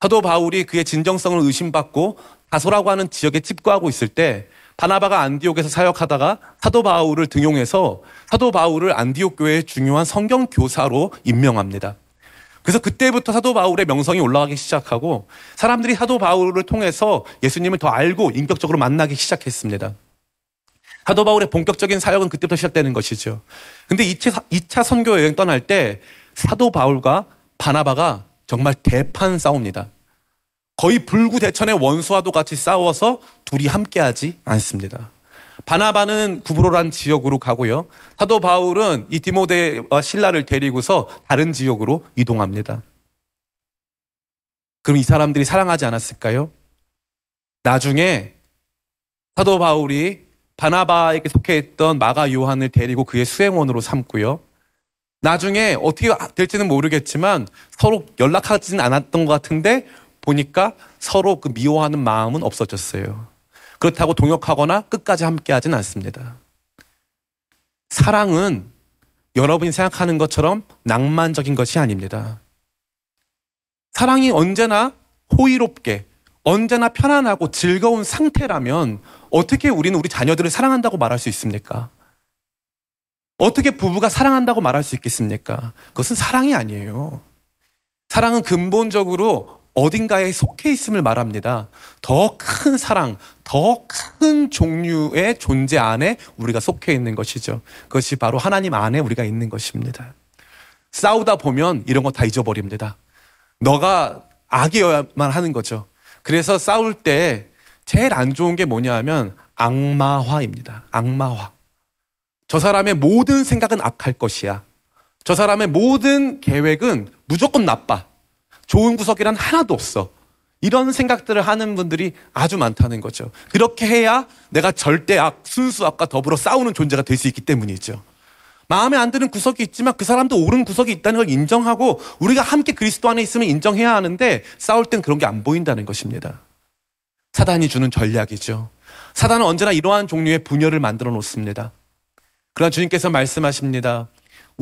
사도 바울이 그의 진정성을 의심받고 다소라고 하는 지역에 집거하고 있을 때 바나바가 안디옥에서 사역하다가 사도 바울을 등용해서 사도 바울을 안디옥 교회의 중요한 성경 교사로 임명합니다. 그래서 그때부터 사도 바울의 명성이 올라가기 시작하고 사람들이 사도 바울을 통해서 예수님을 더 알고 인격적으로 만나기 시작했습니다. 사도 바울의 본격적인 사역은 그때부터 시작되는 것이죠. 근데 2차, 2차 선교 여행 떠날 때 사도 바울과 바나바가 정말 대판 싸웁니다. 거의 불구대천의 원수와도 같이 싸워서 둘이 함께하지 않습니다. 바나바는 구브로란 지역으로 가고요. 사도 바울은 이 디모데와 신라를 데리고서 다른 지역으로 이동합니다. 그럼 이 사람들이 사랑하지 않았을까요? 나중에 사도 바울이 바나바에게 속해 있던 마가 요한을 데리고 그의 수행원으로 삼고요. 나중에 어떻게 될지는 모르겠지만 서로 연락하지는 않았던 것 같은데 보니까 서로 그 미워하는 마음은 없어졌어요. 그렇다고 동역하거나 끝까지 함께 하진 않습니다. 사랑은 여러분이 생각하는 것처럼 낭만적인 것이 아닙니다. 사랑이 언제나 호의롭게, 언제나 편안하고 즐거운 상태라면 어떻게 우리는 우리 자녀들을 사랑한다고 말할 수 있습니까? 어떻게 부부가 사랑한다고 말할 수 있겠습니까? 그것은 사랑이 아니에요. 사랑은 근본적으로 어딘가에 속해 있음을 말합니다. 더 큰 사랑, 더 큰 종류의 존재 안에 우리가 속해 있는 것이죠. 그것이 바로 하나님 안에 우리가 있는 것입니다. 싸우다 보면 이런 거 다 잊어버립니다. 너가 악이어야만 하는 거죠. 그래서 싸울 때 제일 안 좋은 게 뭐냐 하면 악마화입니다. 악마화. 저 사람의 모든 생각은 악할 것이야. 저 사람의 모든 계획은 무조건 나빠. 좋은 구석이란 하나도 없어. 이런 생각들을 하는 분들이 아주 많다는 거죠. 그렇게 해야 내가 절대 악, 순수 악과 더불어 싸우는 존재가 될 수 있기 때문이죠. 마음에 안 드는 구석이 있지만 그 사람도 옳은 구석이 있다는 걸 인정하고 우리가 함께 그리스도 안에 있으면 인정해야 하는데 싸울 땐 그런 게 안 보인다는 것입니다. 사단이 주는 전략이죠. 사단은 언제나 이러한 종류의 분열을 만들어 놓습니다. 그러나 주님께서 말씀하십니다.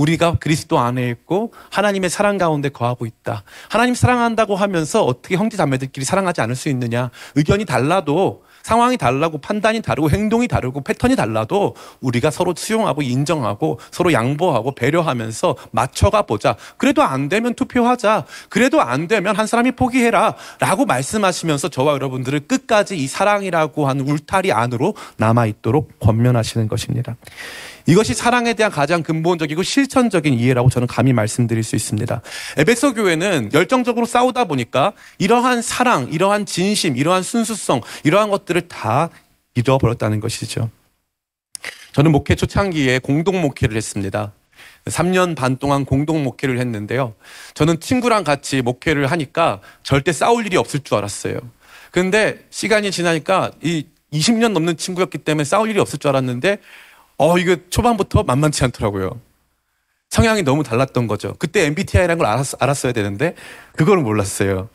우리가 그리스도 안에 있고 하나님의 사랑 가운데 거하고 있다. 하나님 사랑한다고 하면서 어떻게 형제 자매들끼리 사랑하지 않을 수 있느냐? 의견이 달라도 상황이 달라고 판단이 다르고 행동이 다르고 패턴이 달라도 우리가 서로 수용하고 인정하고 서로 양보하고 배려하면서 맞춰가 보자. 그래도 안 되면 투표하자. 그래도 안 되면 한 사람이 포기해라. 라고 말씀하시면서 저와 여러분들을 끝까지 이 사랑이라고 하는 울타리 안으로 남아있도록 권면하시는 것입니다. 이것이 사랑에 대한 가장 근본적이고 실천적인 이해라고 저는 감히 말씀드릴 수 있습니다. 에베소 교회는 열정적으로 싸우다 보니까 이러한 사랑, 이러한 진심, 이러한 순수성, 이러한 것들을 다 잃어버렸다는 것이죠. 저는 목회 초창기에 공동 목회를 했습니다. 3년 반 동안 공동 목회를 했는데요. 저는 친구랑 같이 목회를 하니까 절대 싸울 일이 없을 줄 알았어요. 근데 시간이 지나니까 이 20년 넘는 친구였기 때문에 싸울 일이 없을 줄 알았는데 어, 이거 초반부터 만만치 않더라고요. 성향이 너무 달랐던 거죠. 그때 MBTI라는 걸 알았, 알았 어야 되는데, 그걸 몰랐어요.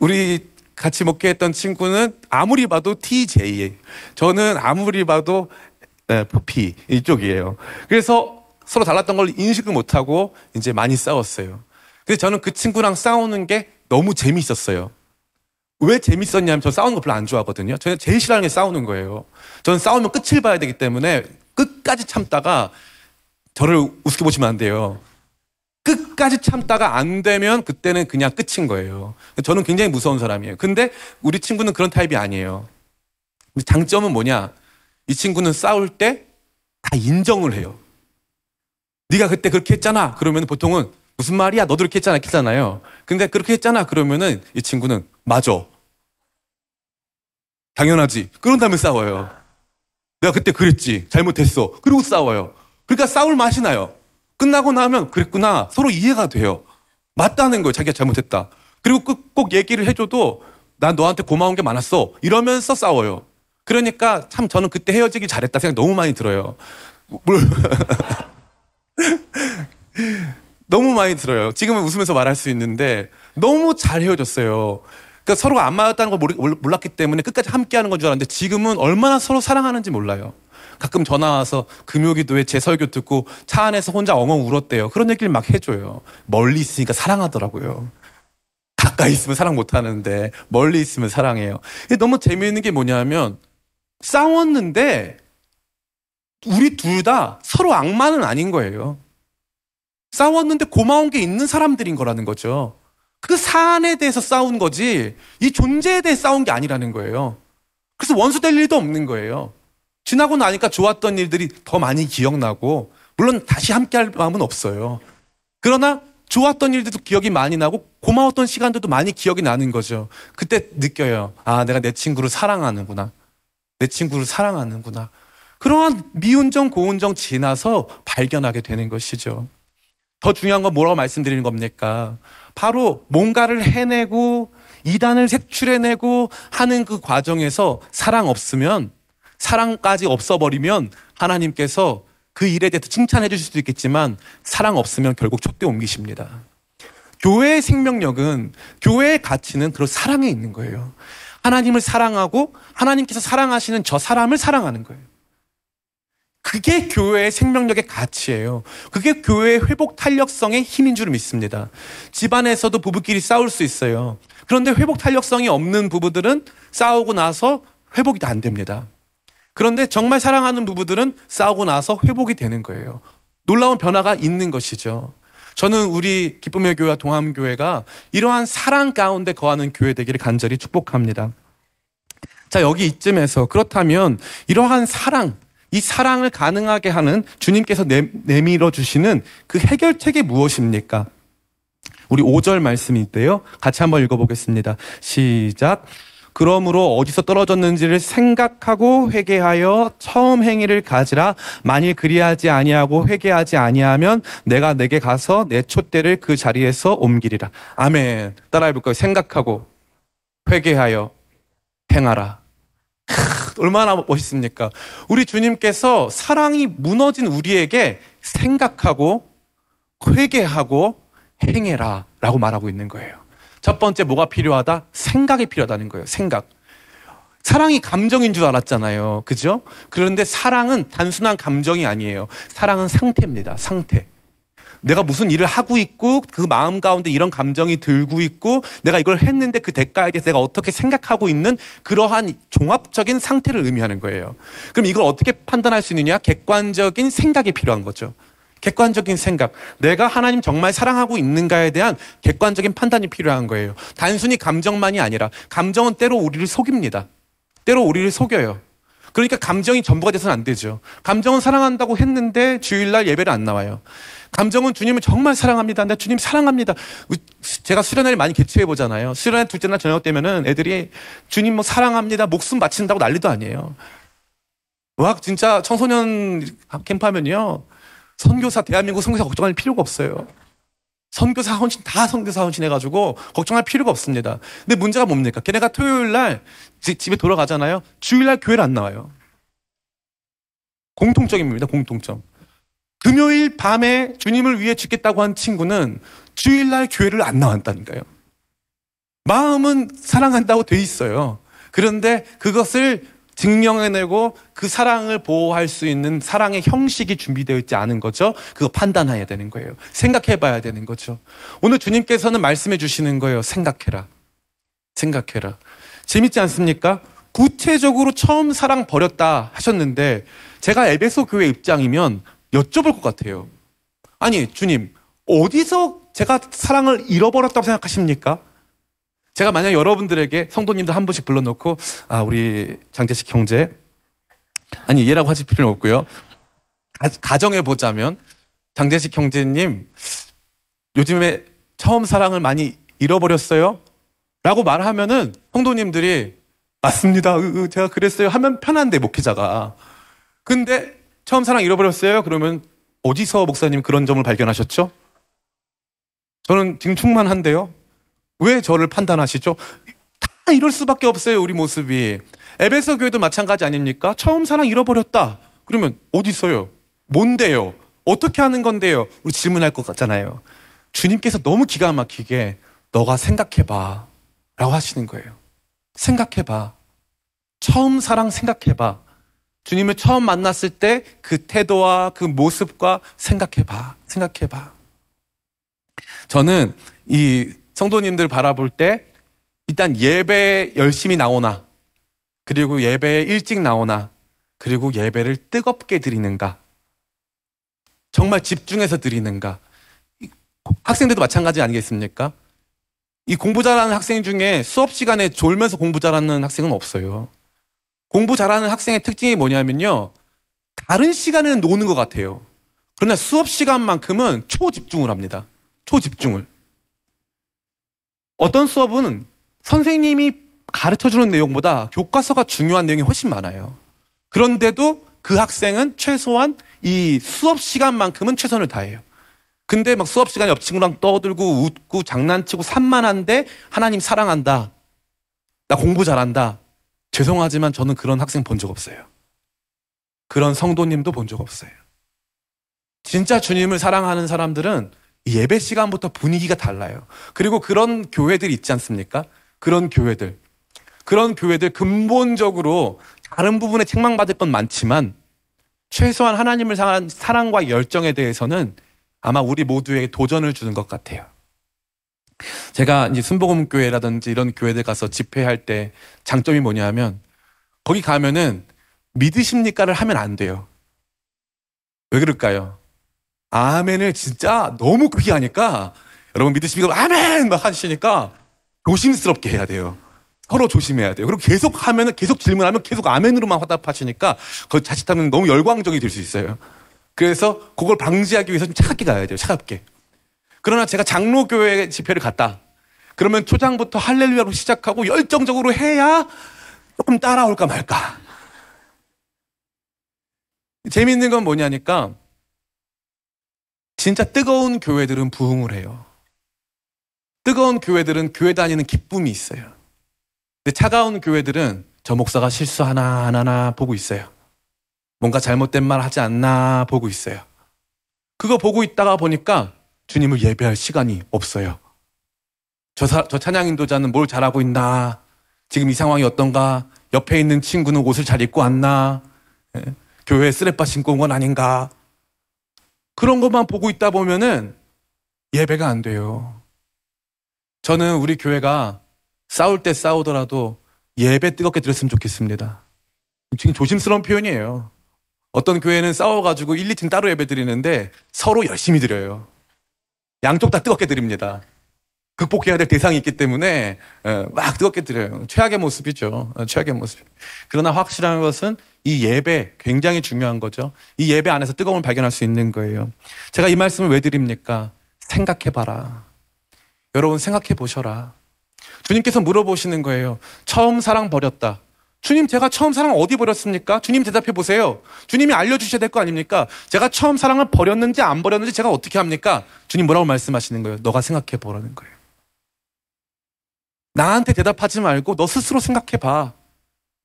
우리 같이 먹게 했던 친구는 아무리 봐도 TJ. 저는 아무리 봐도 네, P 이쪽이에요. 그래서 서로 달랐던 걸 인식을 못하고 이제 많이 싸웠어요. 그래서 저는 그 친구랑 싸우는 게 너무 재미있었어요. 왜 재밌었냐면 저 싸우는 거 별로 안 좋아하거든요. 저는 제일 싫어하는 게 싸우는 거예요. 저는 싸우면 끝을 봐야 되기 때문에 끝까지 참다가 저를 우습게 보시면 안 돼요. 끝까지 참다가 안 되면 그때는 그냥 끝인 거예요. 저는 굉장히 무서운 사람이에요. 근데 우리 친구는 그런 타입이 아니에요. 장점은 뭐냐? 이 친구는 싸울 때 다 인정을 해요. 네가 그때 그렇게 했잖아. 그러면 보통은 무슨 말이야? 너도 그렇게 했잖아. 했잖아요. 근데 그렇게 했잖아. 그러면은 이 친구는 맞아. 당연하지. 그런 다음에 싸워요. 내가 그때 그랬지. 잘못했어. 그리고 싸워요. 그러니까 싸울 맛이 나요. 끝나고 나면 그랬구나. 서로 이해가 돼요. 맞다는 거예요. 자기가 잘못했다. 그리고 꼭 얘기를 해줘도 난 너한테 고마운 게 많았어. 이러면서 싸워요. 그러니까 참 저는 그때 헤어지기 잘했다 생각 너무 많이 들어요. 너무 많이 들어요. 지금은 웃으면서 말할 수 있는데 너무 잘 헤어졌어요. 그러니까 서로가 안 맞았다는 걸 몰랐기 때문에 끝까지 함께 하는 건 줄 알았는데 지금은 얼마나 서로 사랑하는지 몰라요. 가끔 전화 와서 금요기도에 제 설교 듣고 차 안에서 혼자 엉엉 울었대요. 그런 얘기를 막 해줘요. 멀리 있으니까 사랑하더라고요. 가까이 있으면 사랑 못 하는데 멀리 있으면 사랑해요. 너무 재미있는 게 뭐냐면 싸웠는데 우리 둘 다 서로 악마는 아닌 거예요. 싸웠는데 고마운 게 있는 사람들인 거라는 거죠. 그 사안에 대해서 싸운 거지 이 존재에 대해 싸운 게 아니라는 거예요. 그래서 원수 될 일도 없는 거예요. 지나고 나니까 좋았던 일들이 더 많이 기억나고 물론 다시 함께 할 마음은 없어요. 그러나 좋았던 일들도 기억이 많이 나고 고마웠던 시간들도 많이 기억이 나는 거죠. 그때 느껴요. 아, 내가 내 친구를 사랑하는구나. 내 친구를 사랑하는구나. 그러한 미운정, 고운정 지나서 발견하게 되는 것이죠. 더 중요한 건 뭐라고 말씀드리는 겁니까? 바로 뭔가를 해내고 이단을 색출해내고 하는 그 과정에서 사랑 없으면 사랑까지 없어버리면 하나님께서 그 일에 대해서 칭찬해 주실 수도 있겠지만 사랑 없으면 결국 촛대 옮기십니다. 교회의 생명력은 교회의 가치는 그런 사랑에 있는 거예요. 하나님을 사랑하고 하나님께서 사랑하시는 저 사람을 사랑하는 거예요. 그게 교회의 생명력의 가치예요. 그게 교회의 회복 탄력성의 힘인 줄 믿습니다. 집안에서도 부부끼리 싸울 수 있어요. 그런데 회복 탄력성이 없는 부부들은 싸우고 나서 회복이 안 됩니다. 그런데 정말 사랑하는 부부들은 싸우고 나서 회복이 되는 거예요. 놀라운 변화가 있는 것이죠. 저는 우리 기쁨의 교회와 동암교회가 이러한 사랑 가운데 거하는 교회 되기를 간절히 축복합니다. 자, 여기 이쯤에서 그렇다면 이러한 사랑, 이 사랑을 가능하게 하는 주님께서 내, 내밀어 주시는 그 해결책이 무엇입니까? 우리 5절 말씀이 있대요. 같이 한번 읽어보겠습니다. 시작. 그러므로 어디서 떨어졌는지를 생각하고 회개하여 처음 행위를 가지라 만일 그리하지 아니하고 회개하지 아니하면 내가 내게 가서 내 촛대를 그 자리에서 옮기리라 아멘 따라해 볼까요 생각하고 회개하여 행하라 크, 얼마나 멋있습니까 우리 주님께서 사랑이 무너진 우리에게 생각하고 회개하고 행해라 라고 말하고 있는 거예요 첫 번째 뭐가 필요하다? 생각이 필요하다는 거예요. 생각. 사랑이 감정인 줄 알았잖아요. 그죠? 그런데 사랑은 단순한 감정이 아니에요. 사랑은 상태입니다. 상태. 내가 무슨 일을 하고 있고 그 마음 가운데 이런 감정이 들고 있고 내가 이걸 했는데 그 대가에 대해서 내가 어떻게 생각하고 있는 그러한 종합적인 상태를 의미하는 거예요. 그럼 이걸 어떻게 판단할 수 있느냐? 객관적인 생각이 필요한 거죠. 객관적인 생각. 내가 하나님 정말 사랑하고 있는가에 대한 객관적인 판단이 필요한 거예요. 단순히 감정만이 아니라 감정은 때로 우리를 속입니다. 때로 우리를 속여요. 그러니까 감정이 전부가 돼서는 안 되죠. 감정은 사랑한다고 했는데 주일날 예배를 안 나와요. 감정은 주님을 정말 사랑합니다. 나 주님 사랑합니다. 제가 수련회를 많이 개최해 보잖아요. 수련회 둘째 날 저녁 때면은 애들이 주님 뭐 사랑합니다. 목숨 바친다고 난리도 아니에요. 와 진짜 청소년 캠프 하면요. 선교사 대한민국 선교사 걱정할 필요가 없어요. 선교사 헌신 다 선교사 헌신 해가지고 걱정할 필요가 없습니다. 근데 문제가 뭡니까? 걔네가 토요일 날 집에 돌아가잖아요. 주일 날 교회를 안 나와요. 공통점입니다. 공통점. 금요일 밤에 주님을 위해 죽겠다고 한 친구는 주일 날 교회를 안 나왔다니까요. 마음은 사랑한다고 돼 있어요. 그런데 그것을 증명해내고 그 사랑을 보호할 수 있는 사랑의 형식이 준비되어 있지 않은 거죠. 그거 판단해야 되는 거예요. 생각해 봐야 되는 거죠. 오늘 주님께서는 말씀해 주시는 거예요. 생각해라. 생각해라. 재밌지 않습니까? 구체적으로 처음 사랑 버렸다 하셨는데 제가 에베소 교회 입장이면 여쭤볼 것 같아요. 아니, 주님, 어디서 제가 사랑을 잃어버렸다고 생각하십니까? 제가 만약 여러분들에게 성도님들 한 분씩 불러놓고 아 우리 장재식 형제 아니 얘라고 하실 필요는 없고요. 가, 정해 보자면 장재식 형제님 요즘에 처음 사랑을 많이 잃어버렸어요? 라고 말하면은 성도님들이 맞습니다. 으, 으, 제가 그랬어요. 하면 편한데 목회자가. 근데 처음 사랑 잃어버렸어요? 그러면 어디서 목사님 그런 점을 발견하셨죠? 저는 지금 충만한데요. 왜 저를 판단하시죠? 다 이럴 수밖에 없어요, 우리 모습이. 에베소 교회도 마찬가지 아닙니까? 처음 사랑 잃어버렸다. 그러면 어디 있어요? 뭔데요? 어떻게 하는 건데요? 우리 질문할 것 같잖아요. 주님께서 너무 기가 막히게 너가 생각해봐. 라고 하시는 거예요. 생각해봐. 처음 사랑 생각해봐. 주님을 처음 만났을 때 그 태도와 그 모습과 생각해봐. 생각해봐. 저는 이 성도님들 바라볼 때 일단 예배 열심히 나오나 그리고 예배 일찍 나오나 그리고 예배를 뜨겁게 드리는가 정말 집중해서 드리는가 학생들도 마찬가지 아니겠습니까? 이 공부 잘하는 학생 중에 수업 시간에 졸면서 공부 잘하는 학생은 없어요. 공부 잘하는 학생의 특징이 뭐냐면요. 다른 시간에는 노는 것 같아요. 그러나 수업 시간만큼은 초집중을 합니다. 초집중을. 어떤 수업은 선생님이 가르쳐 주는 내용보다 교과서가 중요한 내용이 훨씬 많아요. 그런데도 그 학생은 최소한 이 수업 시간만큼은 최선을 다해요. 근데 막 수업 시간에 옆 친구랑 떠들고 웃고 장난치고 산만한데 하나님 사랑한다. 나 공부 잘한다. 죄송하지만 저는 그런 학생 본 적 없어요. 그런 성도님도 본 적 없어요. 진짜 주님을 사랑하는 사람들은 예배 시간부터 분위기가 달라요. 그리고 그런 교회들 있지 않습니까? 그런 교회들. 그런 교회들 근본적으로 다른 부분에 책망받을 건 많지만 최소한 하나님을 사랑과 열정에 대해서는 아마 우리 모두에게 도전을 주는 것 같아요. 제가 이제 순복음 교회라든지 이런 교회들 가서 집회할 때 장점이 뭐냐면 거기 가면은 믿으십니까를 하면 안 돼요. 왜 그럴까요? 아멘을 진짜 너무 크게 하니까 여러분 믿으십니까? 아멘! 막 하시니까 조심스럽게 해야 돼요. 서로 조심해야 돼요. 그리고 계속 하면은 계속 질문하면 계속 아멘으로만 화답하시니까 그 자칫하면 너무 열광적이 될 수 있어요. 그래서 그걸 방지하기 위해서 좀 차갑게 가야 돼요. 차갑게. 그러나 제가 장로교회 집회를 갔다. 그러면 초장부터 할렐루야로 시작하고 열정적으로 해야 조금 따라올까 말까. 재미있는 건 뭐냐니까 진짜 뜨거운 교회들은 부흥을 해요. 뜨거운 교회들은 교회 다니는 기쁨이 있어요. 근데 차가운 교회들은 저 목사가 실수 하나 하나 보고 있어요. 뭔가 잘못된 말 하지 않나 보고 있어요. 그거 보고 있다가 보니까 주님을 예배할 시간이 없어요. 저, 사, 저 찬양 인도자는 뭘 잘하고 있나? 지금 이 상황이 어떤가? 옆에 있는 친구는 옷을 잘 입고 왔나? 예? 교회에 쓰레빠 신고 온 건 아닌가? 그런 것만 보고 있다 보면은 예배가 안 돼요. 저는 우리 교회가 싸울 때 싸우더라도 예배 뜨겁게 드렸으면 좋겠습니다. 지금 조심스러운 표현이에요. 어떤 교회는 싸워가지고 1, 2팀 따로 예배 드리는데 서로 열심히 드려요. 양쪽 다 뜨겁게 드립니다. 극복해야 될 대상이 있기 때문에 예, 막 뜨겁게 드려요. 최악의 모습이죠. 어, 최악의 모습. 그러나 확실한 것은 이 예배 굉장히 중요한 거죠. 이 예배 안에서 뜨거움을 발견할 수 있는 거예요. 제가 이 말씀을 왜 드립니까? 생각해봐라. 여러분 생각해 보셔라. 주님께서 물어보시는 거예요. 처음 사랑 버렸다. 주님, 제가 처음 사랑 어디 버렸습니까? 주님 대답해 보세요. 주님이 알려주셔야 될 거 아닙니까? 제가 처음 사랑을 버렸는지 안 버렸는지 제가 어떻게 합니까? 주님 뭐라고 말씀하시는 거예요? 너가 생각해 보라는 거예요. 나한테 대답하지 말고 너 스스로 생각해 봐.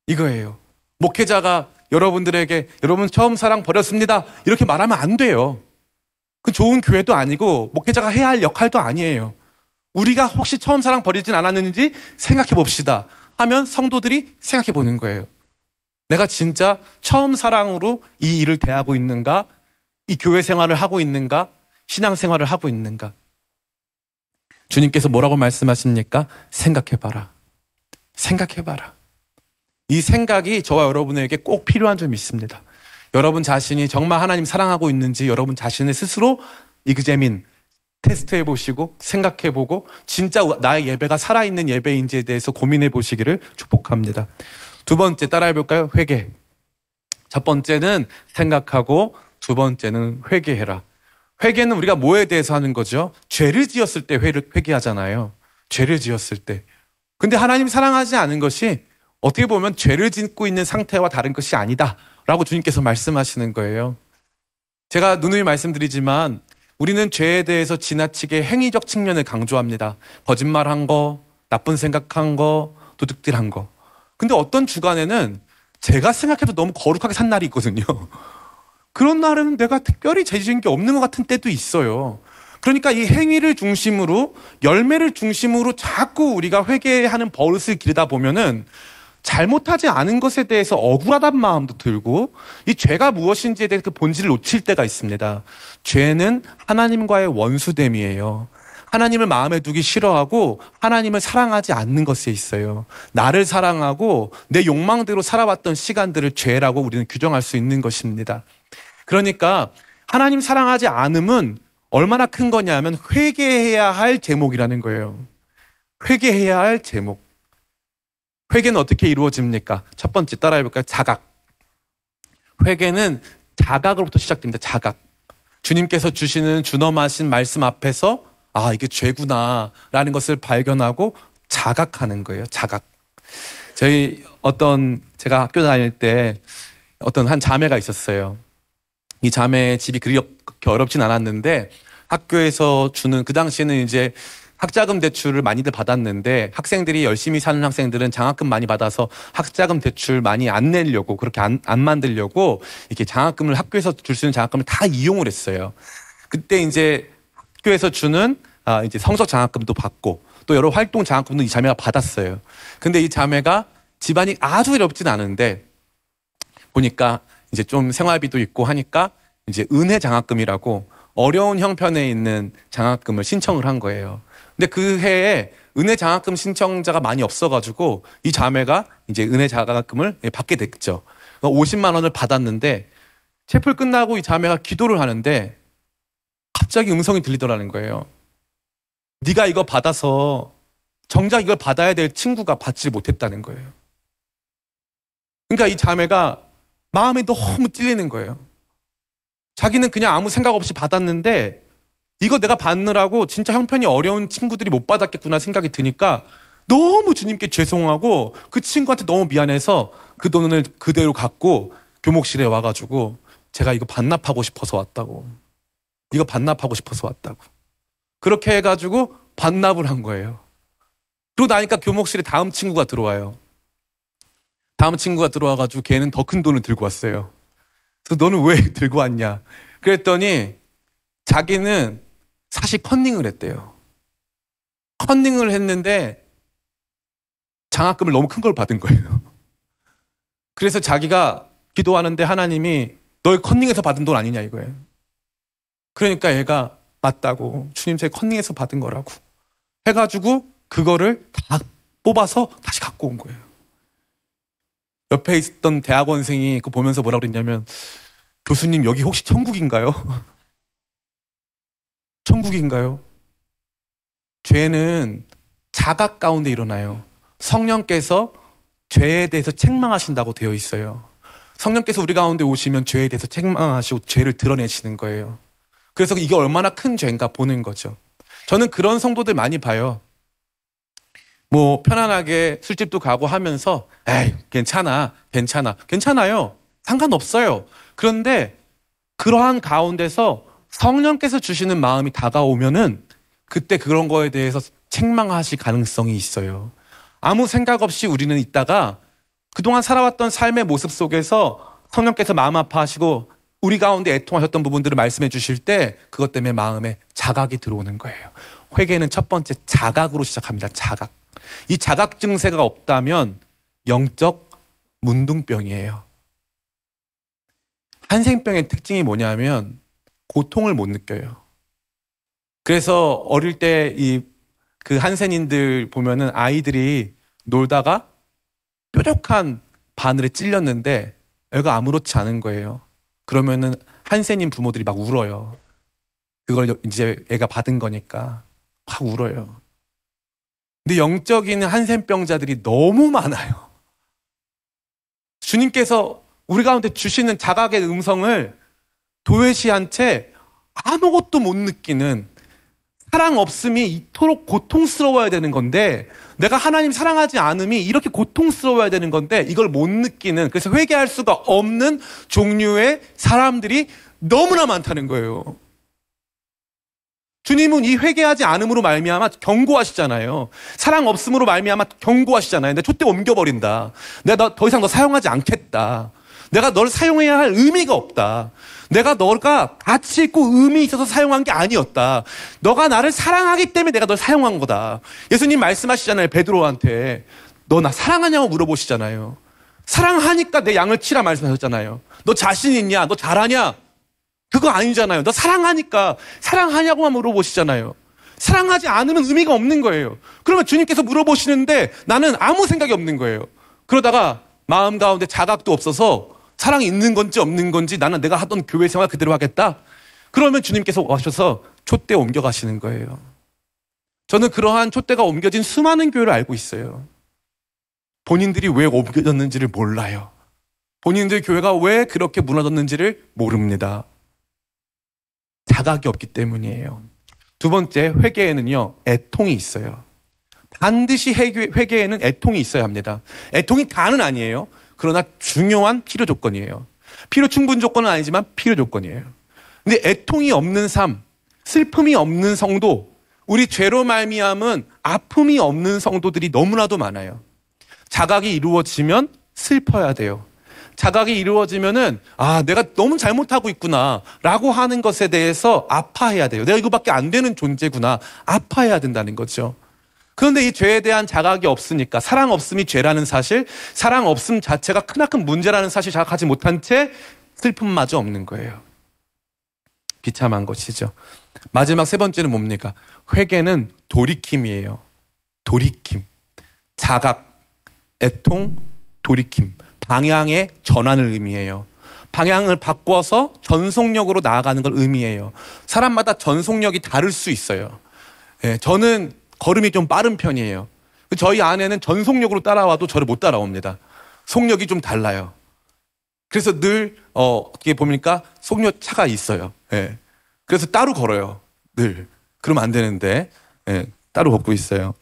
이거예요. 목회자가 여러분들에게 여러분 처음 사랑 버렸습니다. 이렇게 말하면 안 돼요. 그 좋은 교회도 아니고 목회자가 해야 할 역할도 아니에요. 우리가 혹시 처음 사랑 버리진 않았는지 생각해 봅시다. 하면 성도들이 생각해 보는 거예요. 내가 진짜 처음 사랑으로 이 일을 대하고 있는가? 이 교회 생활을 하고 있는가? 신앙 생활을 하고 있는가? 주님께서 뭐라고 말씀하십니까? 생각해 봐라. 생각해 봐라. 이 생각이 저와 여러분에게 꼭 필요한 점이 있습니다. 여러분 자신이 정말 하나님 사랑하고 있는지 여러분 자신을 스스로 이그제민 테스트해 보시고 생각해 보고 진짜 나의 예배가 살아있는 예배인지에 대해서 고민해 보시기를 축복합니다. 두 번째 따라해 볼까요? 회개. 첫 번째는 생각하고 두 번째는 회개해라. 회개는 우리가 뭐에 대해서 하는 거죠? 죄를 지었을 때 회개하잖아요. 죄를 지었을 때. 근데 하나님 사랑하지 않은 것이 어떻게 보면 죄를 짓고 있는 상태와 다른 것이 아니다. 라고 주님께서 말씀하시는 거예요. 제가 누누이 말씀드리지만 우리는 죄에 대해서 지나치게 행위적 측면을 강조합니다. 거짓말한 거, 나쁜 생각한 거, 도둑질한 거. 근데 어떤 주간에는 제가 생각해도 너무 거룩하게 산 날이 있거든요. 그런 날은 내가 특별히 죄 지은 게 없는 것 같은 때도 있어요. 그러니까 이 행위를 중심으로 열매를 중심으로 자꾸 우리가 회개하는 버릇을 기르다 보면은 잘못하지 않은 것에 대해서 억울하단 마음도 들고 이 죄가 무엇인지에 대해 그 본질을 놓칠 때가 있습니다. 죄는 하나님과의 원수됨이에요. 하나님을 마음에 두기 싫어하고 하나님을 사랑하지 않는 것에 있어요. 나를 사랑하고 내 욕망대로 살아왔던 시간들을 죄라고 우리는 규정할 수 있는 것입니다. 그러니까 하나님 사랑하지 않음은 얼마나 큰 거냐면 회개해야 할 제목이라는 거예요. 회개해야 할 제목. 회개는 어떻게 이루어집니까? 첫 번째 따라해 볼까요? 자각. 회개는 자각으로부터 시작됩니다. 자각. 주님께서 주시는 준엄하신 말씀 앞에서 아, 이게 죄구나라는 것을 발견하고 자각하는 거예요. 자각. 저희 어떤 제가 학교 다닐 때 어떤 한 자매가 있었어요. 이 자매 집이 그렇게 어렵진 않았는데 학교에서 주는 그 당시에는 이제 학자금 대출을 많이들 받았는데 학생들이 열심히 사는 학생들은 장학금 많이 받아서 학자금 대출 많이 안 내려고 그렇게 안, 안 만들려고 이렇게 장학금을 학교에서 줄 수 있는 장학금을 다 이용을 했어요. 그때 이제 학교에서 주는 아 이제 성적 장학금도 받고 또 여러 활동 장학금도 이 자매가 받았어요. 근데 이 자매가 집안이 아주 어렵진 않은데 보니까 이제 좀 생활비도 있고 하니까 이제 은혜 장학금이라고 어려운 형편에 있는 장학금을 신청을 한 거예요. 근데 그 해에 은혜 장학금 신청자가 많이 없어가지고 이 자매가 이제 은혜 장학금을 받게 됐죠. 50만 원을 받았는데 채플 끝나고 이 자매가 기도를 하는데 갑자기 음성이 들리더라는 거예요. 네가 이거 받아서 정작 이걸 받아야 될 친구가 받지 못했다는 거예요. 그러니까 이 자매가 마음이 너무 찔리는 거예요. 자기는 그냥 아무 생각 없이 받았는데 이거 내가 받느라고 진짜 형편이 어려운 친구들이 못 받았겠구나 생각이 드니까 너무 주님께 죄송하고 그 친구한테 너무 미안해서 그 돈을 그대로 갖고 교목실에 와가지고 제가 이거 반납하고 싶어서 왔다고. 이거 반납하고 싶어서 왔다고. 그렇게 해가지고 반납을 한 거예요. 그러고 나니까 교목실에 다음 친구가 들어와요. 다음 친구가 들어와가지고 걔는 더 큰 돈을 들고 왔어요. 그래서 너는 왜 들고 왔냐? 그랬더니 자기는 사실 컨닝을 했대요. 컨닝을 했는데 장학금을 너무 큰 걸 받은 거예요. 그래서 자기가 기도하는데 하나님이 너의 컨닝에서 받은 돈 아니냐 이거예요. 그러니까 얘가 맞다고 주님 제 컨닝에서 받은 거라고 해가지고 그거를 다 뽑아서 다시 갖고 온 거예요. 옆에 있던 대학원생이 그 보면서 뭐라 그랬냐면 교수님 여기 혹시 천국인가요? 천국인가요? 죄는 자각 가운데 일어나요. 성령께서 죄에 대해서 책망하신다고 되어 있어요. 성령께서 우리 가운데 오시면 죄에 대해서 책망하시고 죄를 드러내시는 거예요. 그래서 이게 얼마나 큰 죄인가 보는 거죠. 저는 그런 성도들 많이 봐요. 뭐 편안하게 술집도 가고 하면서 에이 괜찮아 괜찮아 괜찮아요 상관없어요 그런데 그러한 가운데서 성령께서 주시는 마음이 다가오면은 그때 그런 거에 대해서 책망하실 가능성이 있어요. 아무 생각 없이 우리는 있다가 그동안 살아왔던 삶의 모습 속에서 성령께서 마음 아파하시고 우리 가운데 애통하셨던 부분들을 말씀해 주실 때 그것 때문에 마음에 자각이 들어오는 거예요. 회개는 첫 번째 자각으로 시작합니다 자각. 이 자각 증세가 없다면 영적 문둥병이에요. 한생병의 특징이 뭐냐면 고통을 못 느껴요. 그래서 어릴 때 이 그 한센인들 보면은 아이들이 놀다가 뾰족한 바늘에 찔렸는데 애가 아무렇지 않은 거예요. 그러면은 한센인 부모들이 막 울어요. 그걸 이제 애가 받은 거니까 막 울어요. 근데 영적인 한센병자들이 너무 많아요. 주님께서 우리 가운데 주시는 자각의 음성을 도외시한 채 아무것도 못 느끼는 사랑 없음이 이토록 고통스러워야 되는 건데 내가 하나님 사랑하지 않음이 이렇게 고통스러워야 되는 건데 이걸 못 느끼는 그래서 회개할 수가 없는 종류의 사람들이 너무나 많다는 거예요. 주님은 이 회개하지 않음으로 말미암아 경고하시잖아요. 사랑 없음으로 말미암아 경고하시잖아요. 내 촛대 옮겨버린다. 내가 더 이상 너 사용하지 않겠다. 내가 널 사용해야 할 의미가 없다. 내가 너가 가치 있고 의미 있어서 사용한 게 아니었다. 너가 나를 사랑하기 때문에 내가 널 사용한 거다. 예수님 말씀하시잖아요. 베드로한테 너 나 사랑하냐고 물어보시잖아요. 사랑하니까 내 양을 치라 말씀하셨잖아요. 너 자신 있냐? 너 잘하냐? 그거 아니잖아요. 너 사랑하니까 사랑하냐고만 물어보시잖아요. 사랑하지 않으면 의미가 없는 거예요. 그러면 주님께서 물어보시는데 나는 아무 생각이 없는 거예요. 그러다가 마음 가운데 자각도 없어서 사랑이 있는 건지 없는 건지 나는 내가 하던 교회 생활 그대로 하겠다. 그러면 주님께서 와셔서 촛대 옮겨 가시는 거예요. 저는 그러한 촛대가 옮겨진 수많은 교회를 알고 있어요. 본인들이 왜 옮겨졌는지를 몰라요. 본인들 교회가 왜 그렇게 무너졌는지를 모릅니다. 자각이 없기 때문이에요. 두두 번째 회개에는요 애통이 있어요. 반드시 회개, 회개에는 애통이 있어야 합니다. 애통이 다는 아니에요. 그러나 중요한 필요 조건이에요. 필요 충분 조건은 아니지만 필요 조건이에요. 근데 애통이 없는 삶, 슬픔이 없는 성도, 우리 죄로 말미암은 아픔이 없는 성도들이 너무나도 많아요. 자각이 이루어지면 슬퍼야 돼요. 자각이 이루어지면은 아 내가 너무 잘못하고 있구나라고 하는 것에 대해서 아파해야 돼요. 내가 이거밖에 안 되는 존재구나 아파해야 된다는 거죠. 그런데 이 죄에 대한 자각이 없으니까 사랑 없음이 죄라는 사실, 사랑 없음 자체가 크나큰 문제라는 사실 자각하지 못한 채 슬픔마저 없는 거예요. 비참한 것이죠. 마지막 세 번째는 뭡니까? 회개는 돌이킴이에요. 돌이킴. 자각, 애통, 돌이킴. 방향의 전환을 의미해요. 방향을 바꿔서 전속력으로 나아가는 걸 의미해요. 사람마다 전속력이 다를 수 있어요. 예, 저는 걸음이 좀 빠른 편이에요. 저희 아내는 전속력으로 따라와도 저를 못 따라옵니다. 속력이 좀 달라요. 그래서 늘, 어, 어떻게 보니까 속력 차가 있어요. 예. 그래서 따로 걸어요. 늘. 그러면 안 되는데, 예, 따로 걷고 있어요.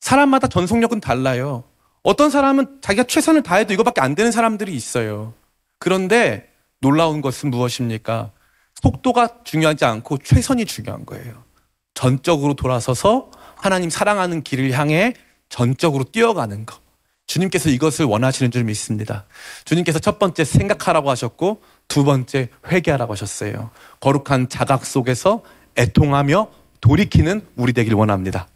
사람마다 전속력은 달라요. 어떤 사람은 자기가 최선을 다해도 이거밖에 안 되는 사람들이 있어요. 그런데 놀라운 것은 무엇입니까? 속도가 중요하지 않고 최선이 중요한 거예요. 전적으로 돌아서서 하나님 사랑하는 길을 향해 전적으로 뛰어가는 것. 주님께서 이것을 원하시는 줄 믿습니다. 주님께서 첫 번째 생각하라고 하셨고 두 번째 회개하라고 하셨어요. 거룩한 자각 속에서 애통하며 돌이키는 우리 되길 원합니다.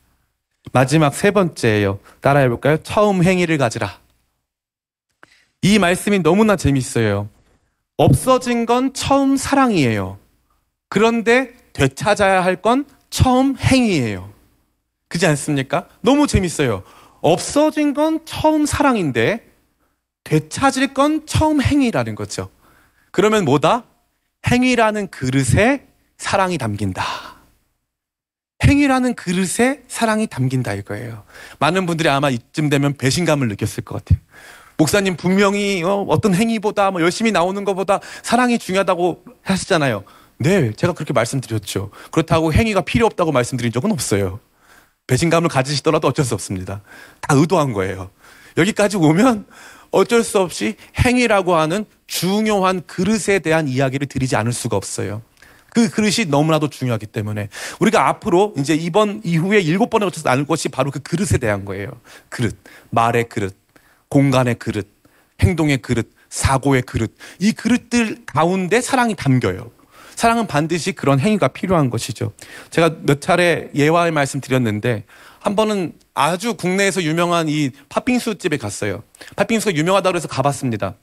마지막 세 번째예요. 따라해 볼까요? 처음 행위를 가지라. 이 말씀이 너무나 재밌어요. 없어진 건 처음 사랑이에요. 그런데 되찾아야 할 건 처음 행위예요. 그지 않습니까? 너무 재밌어요. 없어진 건 처음 사랑인데 되찾을 건 처음 행위라는 거죠. 그러면 뭐다? 행위라는 그릇에 사랑이 담긴다. 행위라는 그릇에 사랑이 담긴다 이거예요. 많은 분들이 아마 이쯤 되면 배신감을 느꼈을 것 같아요. 목사님 분명히 어, 떤 행위보다 뭐 열심히 나오는 것보다 사랑이 중요하다고 하시잖아요. 네, 제가 그렇게 말씀드렸죠. 그렇다고 행위가 필요 없다고 말씀드린 적은 없어요. 배신감을 가지시더라도 어쩔 수 없습니다. 다 의도한 거예요. 여기까지 오면 어쩔 수 없이 행위라고 하는 중요한 그릇에 대한 이야기를 드리지 않을 수가 없어요. 그 그릇이 너무나도 중요하기 때문에 우리가 앞으로 이제 이번 이후에 일곱 번에 걸쳐서 나눌 것이 바로 그 그릇에 대한 거예요. 그릇, 말의 그릇, 공간의 그릇, 행동의 그릇, 사고의 그릇. 이 그릇들 가운데 사랑이 담겨요. 사랑은 반드시 그런 행위가 필요한 것이죠. 제가 몇 차례 예화의 말씀 드렸는데 한 번은 아주 국내에서 유명한 이 팥빙수 집에 갔어요. 팥빙수가 유명하다고 해서 가봤습니다.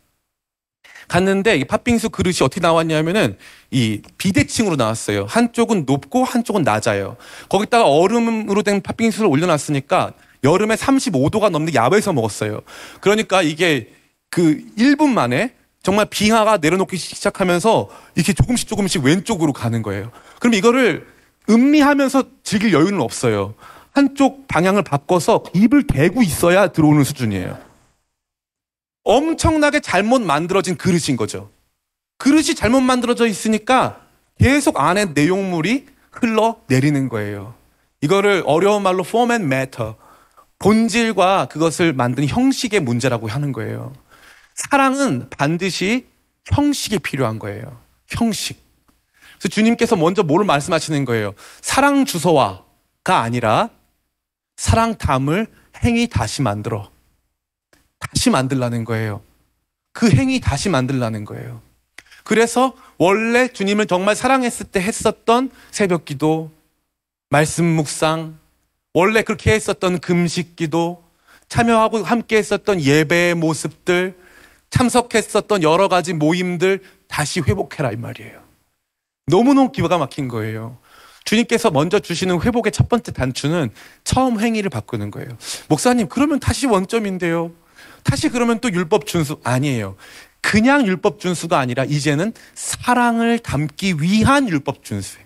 갔는데 이 팥빙수 그릇이 어떻게 나왔냐면은 이 비대칭으로 나왔어요. 한쪽은 높고 한쪽은 낮아요. 거기다가 얼음으로 된 팥빙수를 올려놨으니까 여름에 35도가 넘는 야외에서 먹었어요. 그러니까 이게 그 1분 만에 정말 빙하가 내려놓기 시작하면서 이렇게 조금씩 조금씩 왼쪽으로 가는 거예요. 그럼 이거를 음미하면서 즐길 여유는 없어요. 한쪽 방향을 바꿔서 입을 대고 있어야 들어오는 수준이에요. 엄청나게 잘못 만들어진 그릇인 거죠. 그릇이 잘못 만들어져 있으니까 계속 안에 내용물이 흘러 내리는 거예요. 이거를 어려운 말로 form and matter, 본질과 그것을 만든 형식의 문제라고 하는 거예요. 사랑은 반드시 형식이 필요한 거예요. 형식. 그래서 주님께서 먼저 뭘 말씀하시는 거예요? 사랑 주소와가 아니라 사랑 담을 행위 다시 만들어. 다시 만들라는 거예요. 그 행위 다시 만들라는 거예요. 그래서 원래 주님을 정말 사랑했을 때 했었던 새벽 기도, 말씀 묵상, 원래 그렇게 했었던 금식 기도, 참여하고 함께 했었던 예배의 모습들, 참석했었던 여러 가지 모임들 다시 회복해라 이 말이에요. 너무너무 기가 막힌 거예요. 주님께서 먼저 주시는 회복의 첫 번째 단추는 처음 행위를 바꾸는 거예요. 목사님, 그러면 다시 원점인데요. 다시 그러면 또 율법 준수 아니에요. 그냥 율법 준수가 아니라 이제는 사랑을 담기 위한 율법 준수예요.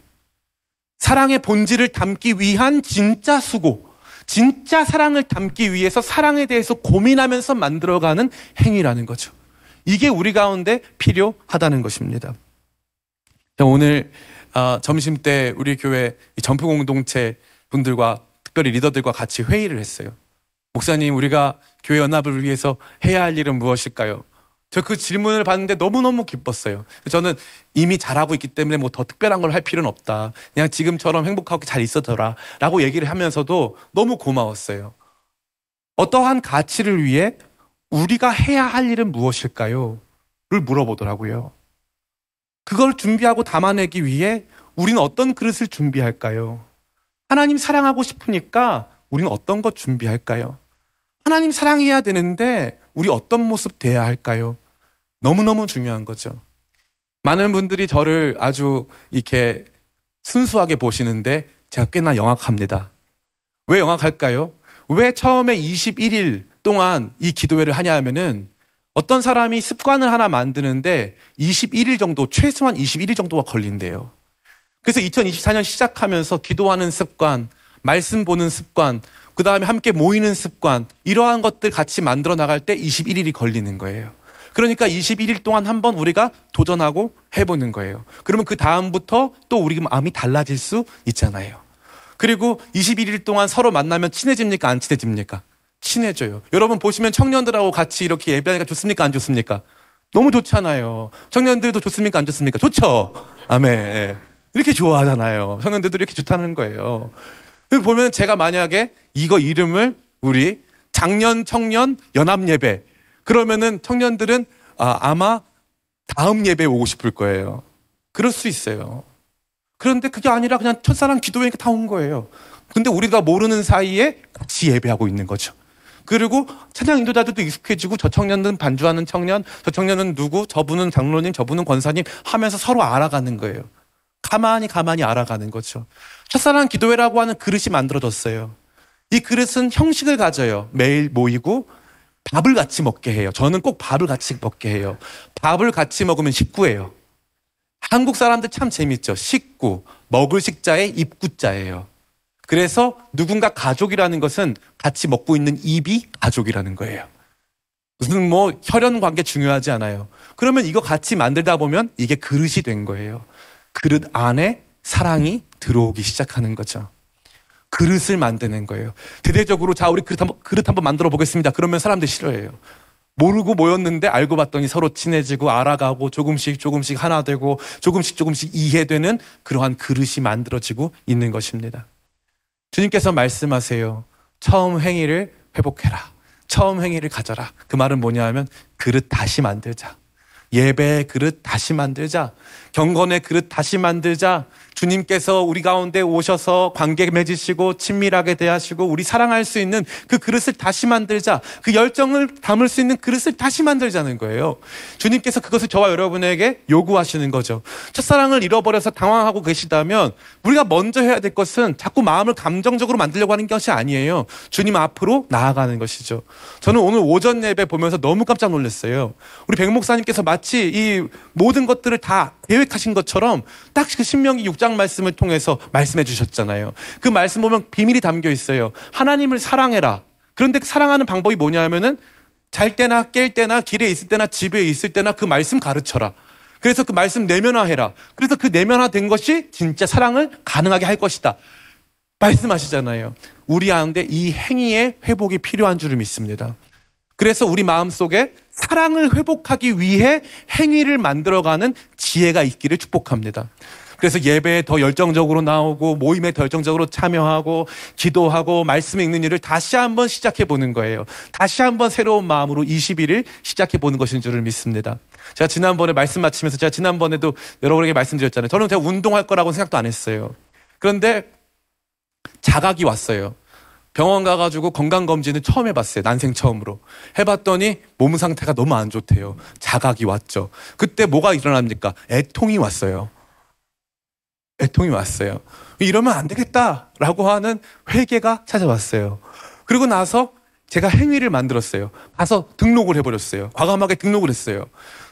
사랑의 본질을 담기 위한 진짜 수고, 진짜 사랑을 담기 위해서 사랑에 대해서 고민하면서 만들어가는 행위라는 거죠. 이게 우리 가운데 필요하다는 것입니다. 오늘 아, 점심 때 우리 교회 이 점프 공동체 분들과 특별히 리더들과 같이 회의를 했어요. 목사님, 우리가 교회 연합을 위해서 해야 할 일은 무엇일까요? 저 그 질문을 받는데 너무너무 기뻤어요. 저는 이미 잘하고 있기 때문에 뭐 더 특별한 걸 할 필요는 없다. 그냥 지금처럼 행복하게 잘 있어더라. 라고 얘기를 하면서도 너무 고마웠어요. 어떠한 가치를 위해 우리가 해야 할 일은 무엇일까요? 를 물어보더라고요. 그걸 준비하고 담아내기 위해 우리는 어떤 그릇을 준비할까요? 하나님 사랑하고 싶으니까 우리는 어떤 것 준비할까요? 하나님 사랑해야 되는데 우리 어떤 모습 돼야 할까요? 너무너무 중요한 거죠. 많은 분들이 저를 아주 이렇게 순수하게 보시는데 제가 꽤나 영악합니다. 왜 영악할까요? 왜 처음에 21일 동안 이 기도회를 하냐 하면은 어떤 사람이 습관을 하나 만드는데 21일 정도, 최소한 21일 정도가 걸린대요. 그래서 2024년 시작하면서 기도하는 습관, 말씀 보는 습관, 그 다음에 함께 모이는 습관, 이러한 것들 같이 만들어 나갈 때 21일이 걸리는 거예요. 그러니까 21일 동안 한번 우리가 도전하고 해보는 거예요. 그러면 그 다음부터 또 우리 마음이 달라질 수 있잖아요. 그리고 21일 동안 서로 만나면 친해집니까? 안 친해집니까? 친해져요. 여러분 보시면 청년들하고 같이 이렇게 예배하니까 좋습니까? 안 좋습니까? 너무 좋잖아요. 청년들도 좋습니까? 안 좋습니까? 좋죠? 아멘. 이렇게 좋아하잖아요. 청년들도 이렇게 좋다는 거예요. 보면 제가 만약에 이거 이름을 우리 작년 청년 연합 예배 그러면은 청년들은 아, 아마 다음 예배에 오고 싶을 거예요. 그럴 수 있어요. 그런데 그게 아니라 그냥 첫사랑 기도회니까 다 온 거예요. 근데 우리가 모르는 사이에 같이 예배하고 있는 거죠. 그리고 찬양 인도자들도 익숙해지고 저 청년은 반주하는 청년, 저 청년은 누구, 저분은 장로님, 저분은 권사님 하면서 서로 알아가는 거예요. 가만히 가만히 알아가는 거죠. 첫사랑 기도회라고 하는 그릇이 만들어졌어요. 이 그릇은 형식을 가져요. 매일 모이고 밥을 같이 먹게 해요. 저는 꼭 밥을 같이 먹게 해요. 밥을 같이 먹으면 식구예요. 한국 사람들 참 재밌죠. 식구, 먹을 식자의 입구자예요. 그래서 누군가 가족이라는 것은 같이 먹고 있는 입이 가족이라는 거예요. 무슨 뭐 혈연 관계 중요하지 않아요. 그러면 이거 같이 만들다 보면 이게 그릇이 된 거예요. 그릇 안에 사랑이 들어오기 시작하는 거죠. 그릇을 만드는 거예요. 대대적으로 자 우리 그릇 한번 그릇 한번 만들어 보겠습니다. 그러면 사람들 싫어해요. 모르고 모였는데 알고 봤더니 서로 친해지고 알아가고 조금씩 조금씩 하나 되고 조금씩 조금씩 이해되는 그러한 그릇이 만들어지고 있는 것입니다. 주님께서 말씀하세요. 처음 행위를 회복해라. 처음 행위를 가져라. 그 말은 뭐냐 하면 그릇 다시 만들자. 예배의 그릇 다시 만들자. 경건의 그릇 다시 만들자. 주님께서 우리 가운데 오셔서 관계 맺으시고 친밀하게 대하시고 우리 사랑할 수 있는 그 그릇을 다시 만들자. 그 열정을 담을 수 있는 그릇을 다시 만들자는 거예요. 주님께서 그것을 저와 여러분에게 요구하시는 거죠. 첫사랑을 잃어버려서 당황하고 계시다면 우리가 먼저 해야 될 것은 자꾸 마음을 감정적으로 만들려고 하는 것이 아니에요. 주님 앞으로 나아가는 것이죠. 저는 오늘 오전 예배 보면서 너무 깜짝 놀랐어요. 우리 백 목사님께서 마치 이 모든 것들을 다 계획하신 것처럼 딱 그 신명기 6장 말씀을 통해서 말씀해 주셨잖아요. 그 말씀 보면 비밀이 담겨 있어요. 하나님을 사랑해라. 그런데 사랑하는 방법이 뭐냐 하면은 잘 때나 깰 때나 길에 있을 때나 집에 있을 때나 그 말씀 가르쳐라. 그래서 그 말씀 내면화해라. 그래서 그 내면화된 것이 진짜 사랑을 가능하게 할 것이다. 말씀하시잖아요. 우리 가운데 이 행위의 회복이 필요한 줄을 믿습니다. 그래서 우리 마음 속에 사랑을 회복하기 위해 행위를 만들어가는 지혜가 있기를 축복합니다. 그래서 예배에 더 열정적으로 나오고 모임에 더 열정적으로 참여하고 기도하고 말씀 읽는 일을 다시 한번 시작해 보는 거예요. 다시 한번 새로운 마음으로 21일 시작해 보는 것인 줄을 믿습니다. 제가 지난번에 말씀 마치면서 제가 지난번에도 여러분에게 말씀드렸잖아요. 저는 제가 운동할 거라고 생각도 안 했어요. 그런데 자각이 왔어요. 병원 가가지고 건강검진을 처음 해봤어요. 난생 처음으로. 해봤더니 몸 상태가 너무 안 좋대요. 자각이 왔죠. 그때 뭐가 일어납니까? 애통이 왔어요. 애통이 왔어요. 이러면 안 되겠다라고 하는 회개가 찾아왔어요. 그리고 나서 제가 행위를 만들었어요. 가서 등록을 해버렸어요. 과감하게 등록을 했어요.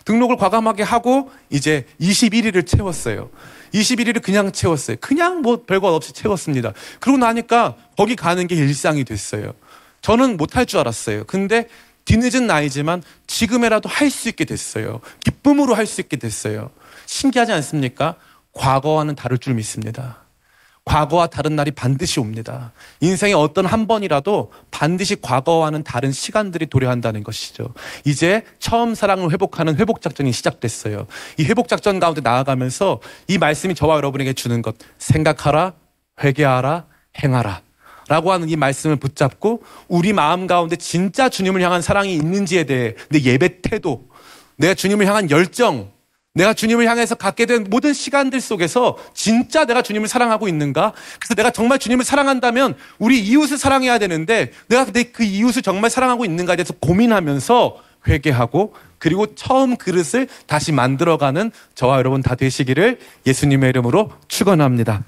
등록을 과감하게 하고 이제 21일을 채웠어요. 21일을 그냥 채웠어요. 그냥 뭐 별것 없이 채웠습니다. 그러고 나니까 거기 가는 게 일상이 됐어요. 저는 못할 줄 알았어요. 근데 뒤늦은 나이지만 지금이라도 할 수 있게 됐어요. 기쁨으로 할 수 있게 됐어요. 신기하지 않습니까? 과거와는 다를 줄 믿습니다. 과거와 다른 날이 반드시 옵니다. 인생의 어떤 한 번이라도 반드시 과거와는 다른 시간들이 도래한다는 것이죠. 이제 처음 사랑을 회복하는 회복 작전이 시작됐어요. 이 회복 작전 가운데 나아가면서 이 말씀이 저와 여러분에게 주는 것 생각하라, 회개하라, 행하라. 라고 하는 이 말씀을 붙잡고 우리 마음 가운데 진짜 주님을 향한 사랑이 있는지에 대해 내 예배 태도, 내가 주님을 향한 열정, 내가 주님을 향해서 갖게 된 모든 시간들 속에서 진짜 내가 주님을 사랑하고 있는가? 그래서 내가 정말 주님을 사랑한다면 우리 이웃을 사랑해야 되는데 내가 내그 이웃을 정말 사랑하고 있는가에 대해서 고민하면서 회개하고 그리고 처음 그릇을 다시 만들어가는 저와 여러분 다 되시기를 예수님의 이름으로 축원합니다.